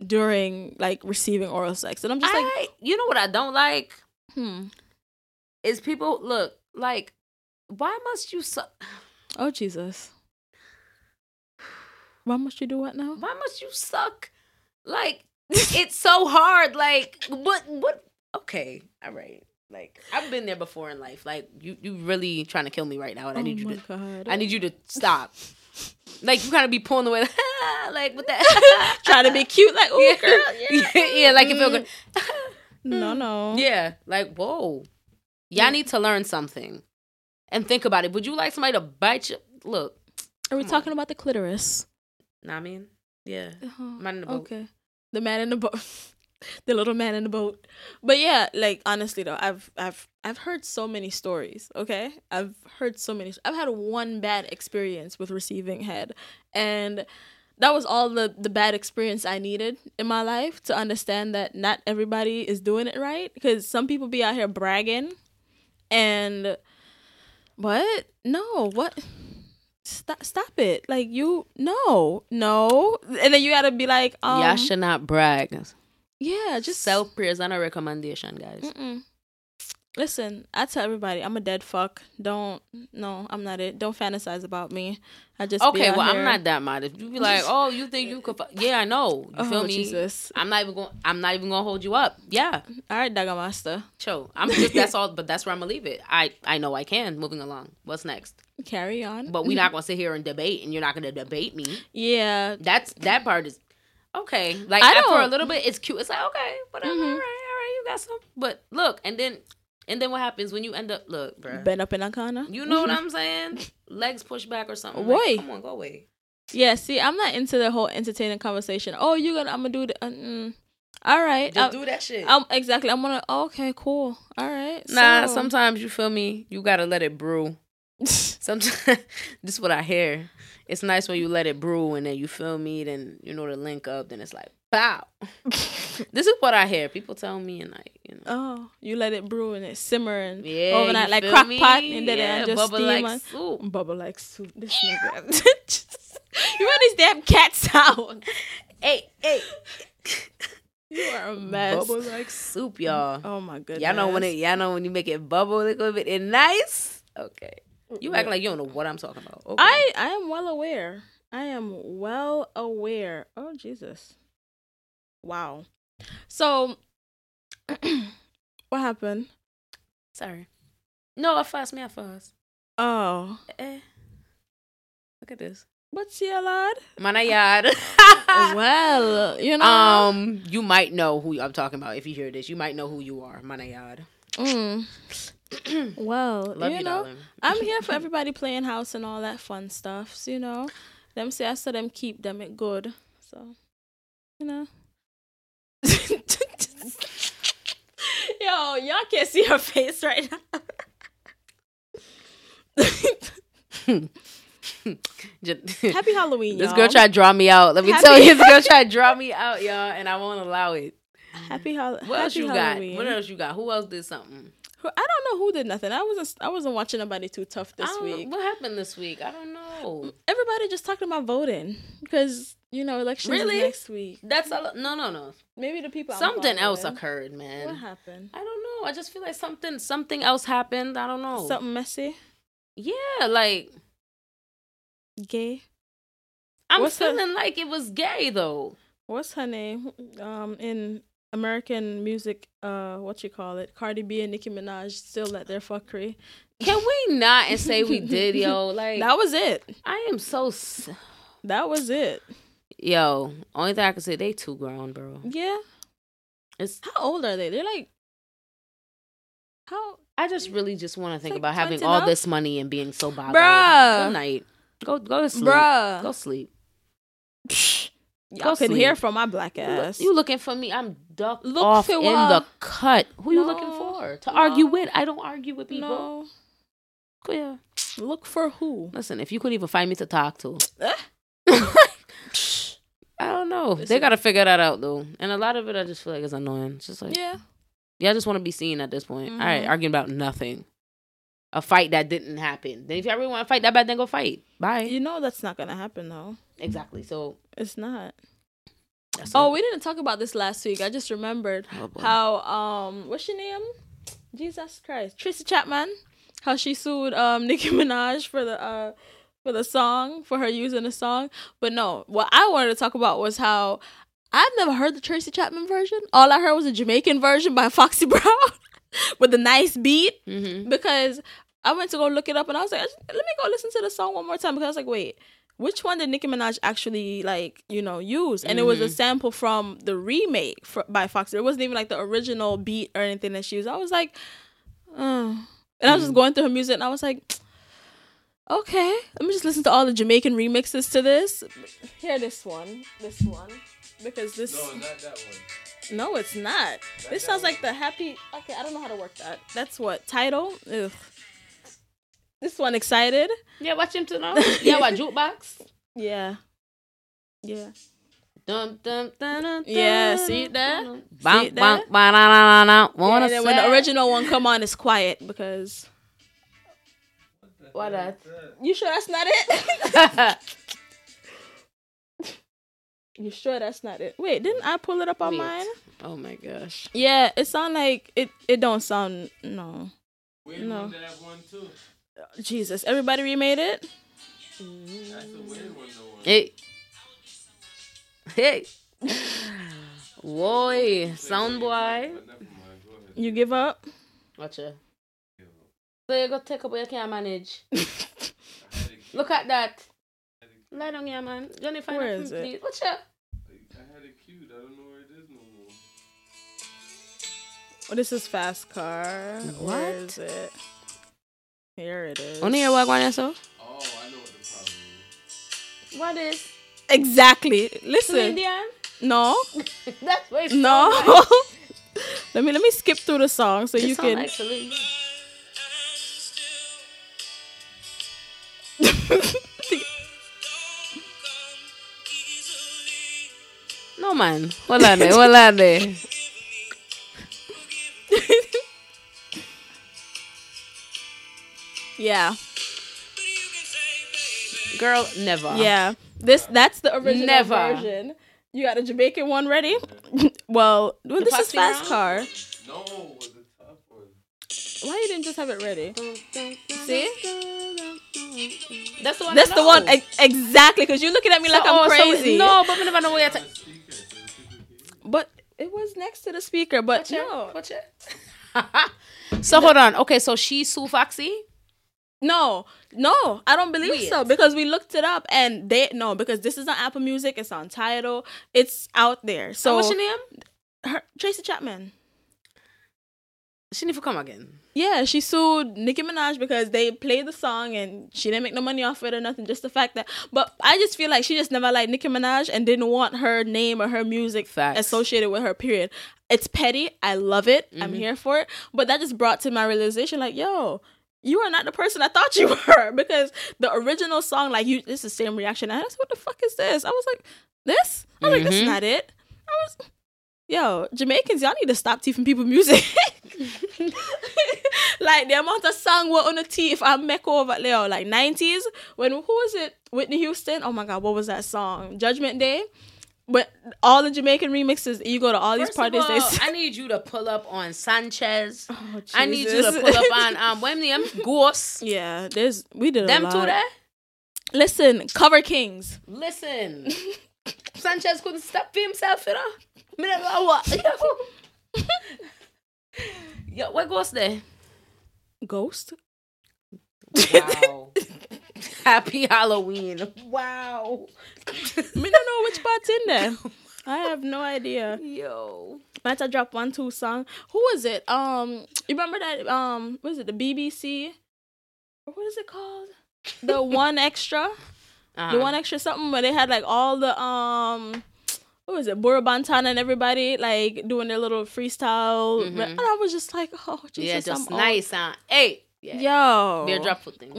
during like receiving oral sex, and I'm just like, you know what I don't like hmm. is people look like, why must you suck? Oh Jesus. Why must you do what now? Why must you suck? Like it's so hard. Like what? What? Okay, all right. Like I've been there before in life. Like you, you really trying to kill me right now, and I need oh you to, God. I need you to stop. Like you kind of be pulling away, like with that, trying to be cute, like, oh, yeah. girl, yeah, yeah, like it feel good. No, mm. no. Yeah, like whoa, y'all Yeah. need to learn something and think about it. Would you like somebody to bite you? Look, Are we talking about the clitoris? Know what I mean, yeah, Uh-huh. man in the boat. Okay. The man in the boat. the little man in the boat. But yeah, like honestly though, I've I've I've heard so many stories, okay? I've heard so many I've had one bad experience with receiving head and that was all the the bad experience I needed in my life to understand that not everybody is doing it right because some people be out here bragging and what? No, what? Stop, stop it. Like you no, no. And then you got to be like um y'all should not brag. yeah, just Self praise and a recommendation, guys. Mm-mm. Listen, I tell everybody I'm a dead fuck. Don't no, I'm not it. Don't fantasize about me. I just Okay, well, here- I'm not that modest. You be like, oh, you think you could? Yeah, I know. You Oh, feel me? Jesus. I'm not even going. I'm not even gonna hold you up. Yeah, All right, Daga Master. chill. I'm just. That's all. But that's where I'm gonna leave it. I. I know I can. Moving along. What's next? Carry on. But we're not gonna sit here and debate, and you're not gonna debate me. yeah, That's that part is okay. Like I for a little bit, it's cute. It's like okay, whatever. Mhm. All right, all right. You got some. But look, and then, and then what happens when you end up? Look, bruh. been up in Akana. You know what I'm saying? Legs push back or something. Boy. Like, come on, go away. Yeah, see, I'm not into the whole entertaining conversation. Oh, you gonna? I'm gonna do the. Uh, mm. All right. Do that shit. I'm exactly. I'm gonna. Okay, cool. All right. Nah, so- sometimes you feel me. You gotta let it brew. Sometimes this is what I hear. It's nice when you let it brew and then you feel me, then you know to link up, then it's like pow. this is what I hear. People tell me and like, you know. Oh, you let it brew and it simmer and Yeah, overnight like crock me? pot and then Yeah, it just bubble steam like on- soup. bubble like soup. This nigga. you want these damn cat sounds? Hey, hey. You are a mess. Bubble like soup, y'all. Oh my goodness. Y'all know when it y'all know when you make it bubble a little bit and nice. Okay. You act like you don't know what I'm talking about. Okay. I I am well aware. I am well aware. Oh Jesus. Wow. So what happened? sorry. No, I fast me, I fast. Oh. Eh. Look at this. What's your lad? Manayad. well, you know. um, you might know who I'm talking about if you hear this. You might know who you are, Manayad. Mm. well, Love you you, know. I'm here for everybody playing house and all that fun stuff. So, you know, them say I saw them keep them it good. So, you know. Yo, y'all can't see her face right now. Just- Happy Halloween, This y'all. girl tried to draw me out. Let me Happy- tell you, this girl tried to draw me out, y'all, and I won't allow it. Happy Hall- What else you Halloween. got? What else you got? Who else did something? Who- I don't know who did nothing. I wasn't. I wasn't watching nobody too tough this know. week. What happened this week? I don't know. Everybody just talking about voting because you know elections is Really? next week. That's a, no, no, no. Maybe the people. Something else occurred, man. What happened? I don't know. I just feel like something, something else happened. I don't know. Something messy. Yeah, like Gay. I'm What's her- feeling like it was gay though. What's her name? Um, in American music, uh, what you call it? Cardi B and Nicki Minaj still let their fuckery. Can we not and say we did, yo? Like That was it. I am so. S- That was it. yo, only thing I can say, they too grown, bro. Yeah. It's. How old are they? They're like. How? I just really just want to think like about having all now? this money and being so bothered. Bruh. Good night. Go go to sleep. Bruh. Go sleep. Y'all Go can sleep. hear from my black ass. You looking for me? I'm ducked Look off for in the cut. Who you looking for? To no. argue with? I don't argue with people. no. Yeah. Look for who? Listen, if you couldn't even find me to talk to, Eh? I don't know. They Listen. gotta figure that out though. And a lot of it, I just feel like is annoying. It's just like, yeah, Yeah. I just want to be seen at this point. All right, Mhm. arguing about nothing. A fight that didn't happen. Then if you ever want to fight that bad, then go fight. Bye. You know that's not gonna happen though. Exactly. So It's not. Oh, it. we didn't talk about this last week. I just remembered Oh, how um what's your name? Jesus Christ. Tracy Chapman. How she sued um Nicki Minaj for the uh for the song, for her using the song. But no, what I wanted to talk about was how I've never heard the Tracy Chapman version. All I heard was a Jamaican version by Foxy Brown with a nice beat Mhm. because I went to go look it up and I was like, let me go listen to the song one more time because I was like, wait, which one did Nicki Minaj actually like, you know, use? And it was a Mhm. sample from the remake for, by Foxy. It wasn't even like the original beat or anything that she used. I was like, oh. And I was just Mm. going through her music and I was like, okay, let me just listen to all the Jamaican remixes to this. Hear this one, this one, because this. No, not that one. No, it's not. This sounds like the happy. Okay, I don't know how to work that. That's what title. Ugh. This one excited. Yeah, watch him to know. Yeah, what jukebox? Yeah. Yeah. Dum, dum, dun, dun, Yeah, dun, see that? dun, See Bang, that? bang, ba, na, na, na, na. yeah Wanna and then when the original one come on, it's quiet because. What that? You sure that's not it? you sure that's not it? Wait, didn't I pull it up on Wait. mine? oh my gosh. Yeah, it sound like it. It don't sound no. Weird No. One to have one too. Jesus, everybody remade it. That's a weird one though. Hey. Hey. Boy, sound boy. But never mind. Go ahead. You give up? Watch it. So you go take up what you can't manage. I had it- Look at that. Lie down here, man. Johnny, find Where a it? please. Watch it. I had it queued. I don't know where it is no more. Oh, this is fast car. Where What? is it? Here it is. Only your work on yourself. Oh, I know what the problem is. What is? Exactly. Listen. Indian? No. That's what it's No. sound like. let me let me skip through the song so It you sound can. like Celine. No man. Hold on yeah, Girl, never. yeah. This that's the original Never. version. You got a Jamaican one ready? well, well this is fast round? car. No, the top one. Why you didn't just have it ready? See? That's the one. That's I the one ex- exactly because you're looking at me like So- I'm oh, so- crazy. no, but we never know where you're. Ta- speaker, so the speaker can- but it was next to the speaker. But no, Watch it. so hold on. Okay, so she's Sue Foxy. No, no. I don't believe Weird. so because we looked it up and they no because this is on Apple Music. It's on Tidal. It's out there. So what's your name? her, Tracy Chapman. She need to come again. Yeah, she sued Nicki Minaj because they played the song and she didn't make no money off it or nothing. Just the fact that, but I just feel like she just never liked Nicki Minaj and didn't want her name or her music Facts. associated with her. Period. It's petty. I love it. I'm Mhm. here for it. But that just brought to my realization, like, yo, you are not the person I thought you were because the original song, like, you, this is the same reaction. I was, like, what the fuck is this? I was like, this? I was like, this is Mhm. not it. I was, yo, Jamaicans, y'all need to stop teething people music. like the amount of song were on the teeth I make over Leo, like nineties. When who was it? Whitney Houston. Oh my god, what was that song? Judgment Day. But all the Jamaican remixes, you go to all these First parties. of all, they say, I need you to pull up on Sanchez. oh, I need you to pull up on um when them Ghost. yeah, there's we did a Them two there. Listen, cover kings. Listen, Sanchez couldn't stop for himself, you know. Me never know what. Yo, where Ghost there? Ghost. Wow. Happy Halloween. Wow. Me don't know which part's in there. I have no idea. Yo. Might I drop one two song? Who was it? Um, you remember that? Um, what is it? The BBC. Or What is it called? The one extra. Uh-huh. The one extra something where they had like all the um. What was it? Bura Bantana and everybody like doing their little freestyle, Mhm. and I was just like, oh Jesus, Yeah, just I'm old. nice, huh? Hey. Yeah. Yo, Beer drop foot thing.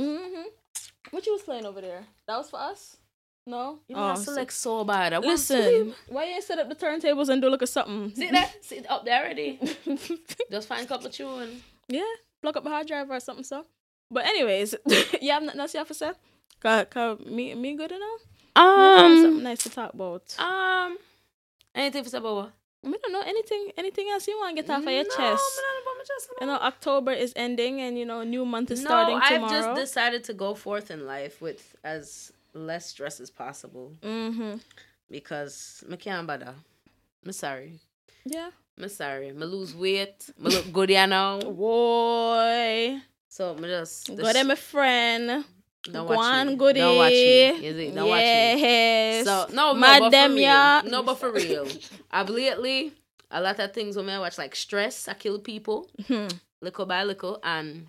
What you was playing over there? That was for us. No. You know, Oh, select so bad. I Listen, why you ain't set up the turntables and do look at something? See that? See it up there already. Just find a couple tune. Yeah, plug up a hard drive or something. So, but anyways, you have nothing else you have to say? Cause, 'cause me, me good enough. something Um. nice to talk about. Um. Anything for Sabawa? I don't know anything. Anything else you want to get off of your no, chest? me my chest, You know. October is ending, and you know, new month is no, starting I've tomorrow. just decided to go forth in life with as less stress as possible mm-hmm. because me can't bother. I'm sorry. Yeah. I'm sorry. Me lose weight. Me look good, you know. Boy, So me just go there, my friend. Don't Go watch on, me. goody. Don't watch me. You see? Don't watch me. yes. So no, no, Mad but them, for real. yeah. No, but for real. I've lately a lot of things when I watch like stress, I kill people Hmm. little by little, and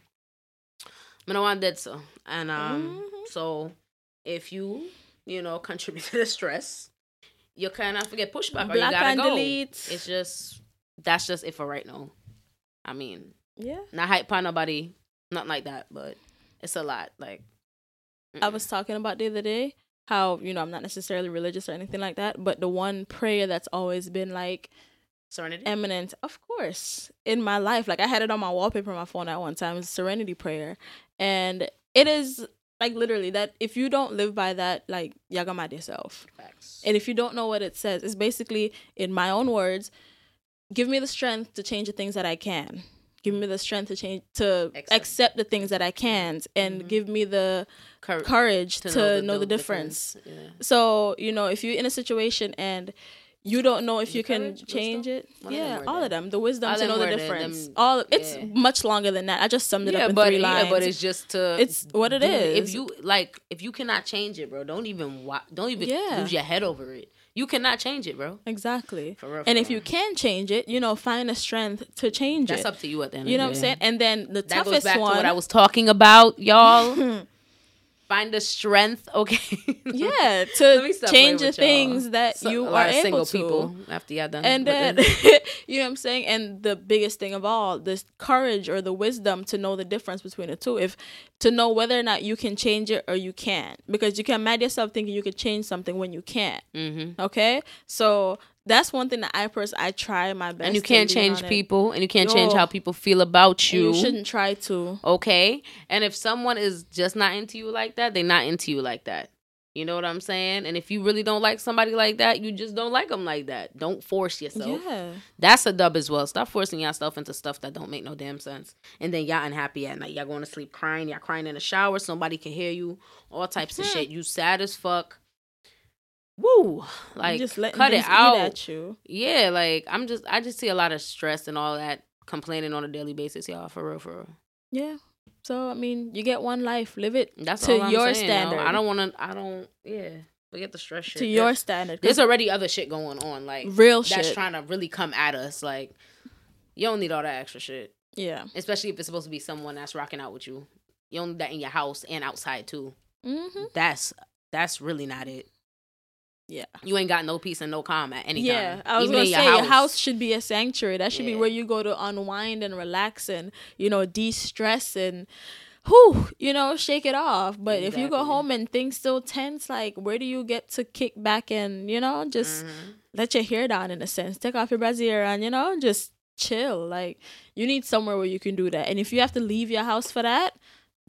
I don't want dead so. And um, Mhm. so if you you know contribute to the stress, you kind of forget pushback or you gotta go. delete. It's just that's just it for right now. I mean, yeah. not hype on nobody, nothing like that, but it's a lot. Like I was talking about the other day how you know I'm not necessarily religious or anything like that, but the one prayer that's always been like serenity. eminent, of course, in my life. Like I had it on my wallpaper on my phone at one time. It's Serenity Prayer, and it is like literally that. If you don't live by that, like you're gonna mad yourself. Facts. And if you don't know what it says, it's basically in my own words, give me the strength to change the things that I can. Give me the strength to change to Accept. accept, the things that I can't, and Mhm. give me the Cour- courage to, know, the, difference. Yeah. So, you know, if you're in a situation and you don't know if The you can change wisdom? it, of yeah, were all of them. The wisdom All to know the difference. them- all it's yeah. much longer than that. I just summed it yeah, up in but three lines. yeah, but it's just to It's what it If you like, if you cannot change it, bro, don't even wa- don't even Yeah. lose your head over it. You cannot change it, bro. exactly. For real. And for if you can change it, you know, find the strength to change that's it. That's up to you at the end. You know what I'm saying? And then the That goes toughest back one. to what I was talking about, y'all. find the strength, okay? yeah, to change the y'all. things that So- you are able single to. people after y'all done. and then you know what I'm saying, and the biggest thing of all, this courage or the wisdom to know the difference between the two. If to know whether or not you can change it or you can't, because you can mad yourself thinking you could change something when you can't. Mhm. Okay, so that's one thing that I personally I try my best. and you can't change people, and you can't change how people feel about And you. You. shouldn't try to. okay? And if someone is just not into you like that they're not into you like that. You know what i'm saying? And if you really don't like somebody like that you just don't like them like that. Don't force yourself. Yeah. that's a dub as well. Stop forcing yourself into stuff that don't make no damn sense. And then y'all unhappy at night. Y'all going to sleep crying. Y'all crying in the shower. Somebody can hear you. All types of shit. You sad as fuck woo like just cut it out at you. yeah like i'm just i just see a lot of stress and all that complaining on a daily basis y'all for real for real Yeah. So I mean, you get one life, live it That's to all I'm your saying, standard. I don't want to. I don't. Yeah, forget the stress shit. to your standard. There's already other shit going on, like real that's shit. trying to really come at us. Like you don't need all that extra shit, yeah. especially if it's supposed to be someone that's rocking out with you. You don't need that in your house and outside too. Mm-hmm. That's that's really not it. Yeah. You ain't got no peace and no calm at any Yeah, time. Yeah. I was Even gonna say your house should be a sanctuary. That should be where you go to unwind and relax and you know de-stress and, whew, you know, shake it off. But if you go home and things still tense, like where do you get to kick back and you know just Mhm. let your hair down in a sense, take off your brassiere and you know just chill. Like you need somewhere where you can do that. And if you have to leave your house for that,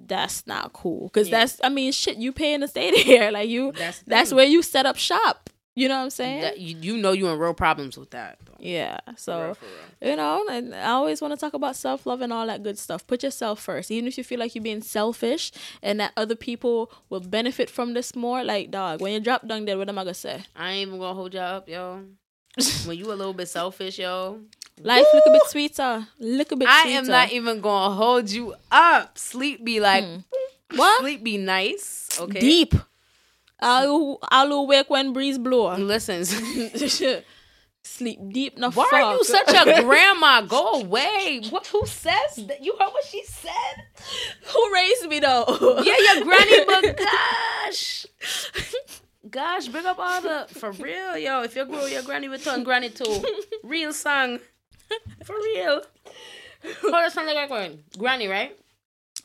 that's not cool. Cause Yeah. that's I mean shit. You paying to stay there. Like you. That's That's where you set up shop. You know what I'm saying? That- you, you know you're in real problems with that. though. yeah. For So real, for real. you know, and I always want to talk about self love and all that good stuff. Put yourself first, even if you feel like you're being selfish and that other people will benefit from this more. Like dog, when you drop down there, what am I gonna say? I ain't even gonna hold y'all up, yo. when you a little bit selfish, yo. Life look a bit sweeter, look a bit. Sweeter. I sweeter. am not even gonna hold you up. Sleep be like Hmm. what sleep be nice. Okay. deep. I'll I'll wake when breeze blow. Listen. Sleep deep. No Why are you such a grandma? Go away. What who says that? You heard what she said? Who raised me though? Yeah, your granny, but gosh. Gosh, bring up all the for real, yo. If you grow your granny with tongue granny too. Real song. For real. Hold on, something like going. Granny, right?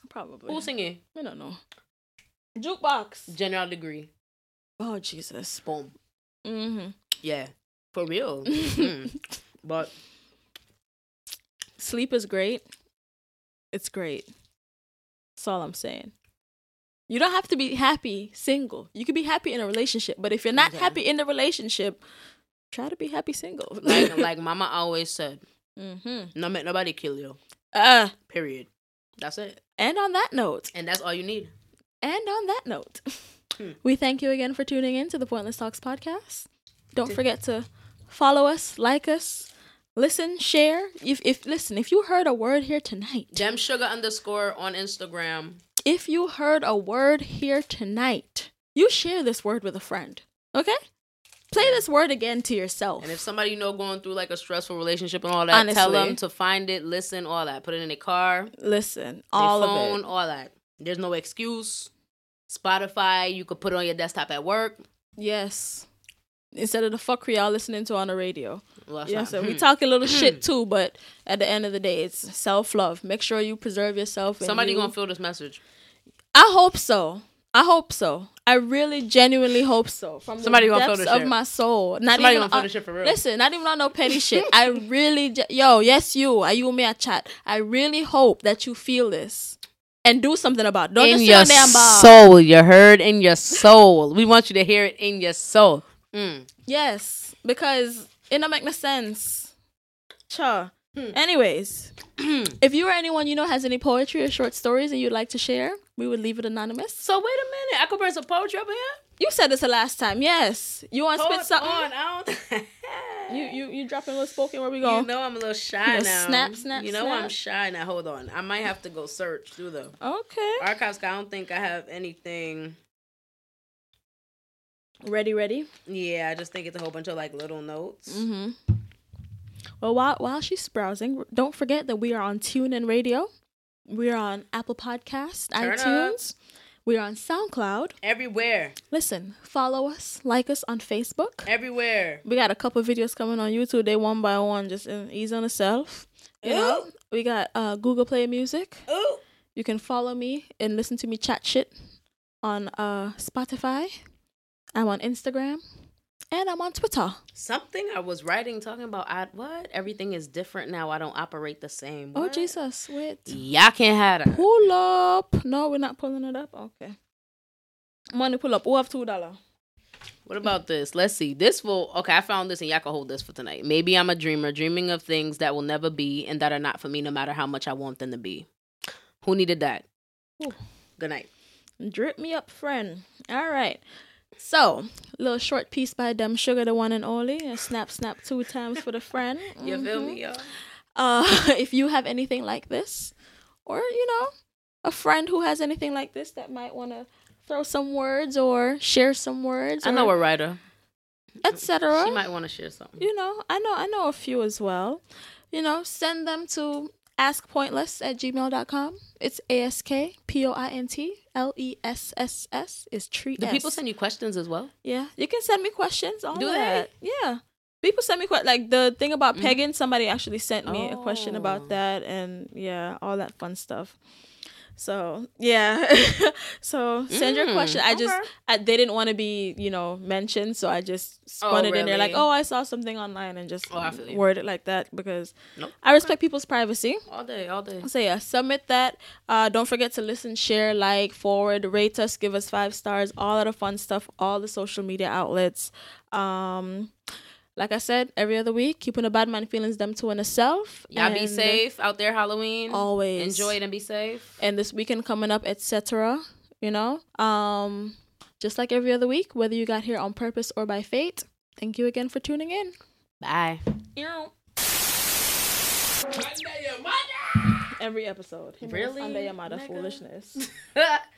Probably. Who singing? I don't know. Jukebox. General degree. Oh Jesus. Boom. Mm-hmm. Yeah. For real. Mm. But Sleep is great. It's great. That's all I'm saying. You don't have to be happy single. You can be happy in a relationship, but if you're not Okay. happy in the relationship, try to be happy single. like like mama always said, mm-hmm. no make nobody kill you. Uh, Period. That's it. and on that note, And that's all you need. and on that note, Hmm. we thank you again for tuning in to the Pointless Talks podcast. Don't forget to follow us, like us, listen, share. If if listen, if you heard a word here tonight, DemSuga underscore on Instagram. if you heard a word here tonight, you share this word with a friend. Okay? Play this word again to yourself. And if somebody you know going through like a stressful relationship and all that, tell them to find it, listen, all that. Put it in their car, Listen, all phone, of it. all that. There's no excuse. Spotify, you could put it on your desktop at work. Yes. Instead of the fuckery y'all listening to on the radio. Well, Yeah, so we hmm. talk a little shit too, but at the end of the day, it's self love. Make sure you preserve yourself. and Somebody you- gonna feel this message. I hope so. I hope so. I really genuinely hope so. From Somebody the depths of my soul. Not Somebody even on- for real. Listen, not even on no petty shit. I really, ge- yo, yes, you. Are you me a chat? I really hope that you feel this and do something about. it. Don't in just your sit on damn bar. soul, you heard in your soul. We want you to hear it in your soul. Mm. Yes, because it don't make no sense. Sure. Hmm. Anyways, if you or anyone you know has any poetry or short stories and you'd like to share, we would leave it anonymous. So wait a minute, I could bring some poetry up here. You said this the last time. Yes. You want to spit something? on, I don't. You you you dropping a little spoken? Where we go? You know I'm a little shy now. snap, snap, You know snap. I'm shy now. Hold on, I might have to go search through the okay. Archives. I don't think I have anything. Ready, ready. Yeah, I just think it's a whole bunch of like little notes. Mm-hmm. Well, while while she's browsing, don't forget that we are on TuneIn Radio. We are on Apple Podcast, Turn up. iTunes. We're on SoundCloud. Everywhere. Listen, follow us, like us on Facebook. Everywhere. We got a couple videos coming on YouTube. They one by one, just in, ease on yourself. You know, we got uh, Google Play Music. Ooh. You can follow me and listen to me chat shit on uh, Spotify. I'm on Instagram, and I'm on Twitter. Something I was writing talking about I, what? Everything is different now. I don't operate the same. Oh What? Jesus! Wait. Y'all can't have that. Pull up. No, we're not pulling it up. Okay. Money pull up. Who have two dollar? What about this? Let's see. This will okay. I found this and y'all can hold this for tonight. Maybe I'm a dreamer, dreaming of things that will never be and that are not for me, no matter how much I want them to be. Who needed that? Ooh. Good night. Drip me up, friend. All right. So, little short piece by DemSuga, the one and only. A snap, snap two times for the friend. You feel me, y'all? Uh, if you have anything like this, or you know, a friend who has anything like this that might want to throw some words or share some words, I know or a writer. etc. She might want to share something. you know, I know I know a few as well. You know, send them to askpointless at gmail.com. It's A S K P O I N T L E S S S is treat. Do people send you questions as well? Yeah, you can send me questions. All Do they? that. Yeah. People send me questions. Like the thing about Mhm. pegging, somebody actually sent me a question Oh. about that, and yeah, all that fun stuff. So yeah, so send your Mm, question. I just. I, they didn't want to be you know mentioned, so I just spun Oh, it in there like, oh, I saw something online and just Oh, I feel you. word it like that because Nope. I respect people's privacy. All day, all day. So yeah, submit that. Uh, don't forget to listen, share, like, forward, rate us, give us five stars, all of the fun stuff, all the social media outlets. Um, like I said, every other week, keeping a bad man feelings them to and self. Y'all be safe out there Halloween. Always Enjoy it and be safe. And this weekend coming up, etc. You know, um, just like every other week, whether you got here on purpose or by fate. Thank you again for tuning in. Bye. Every episode. Really? Under your mother Nigga? foolishness.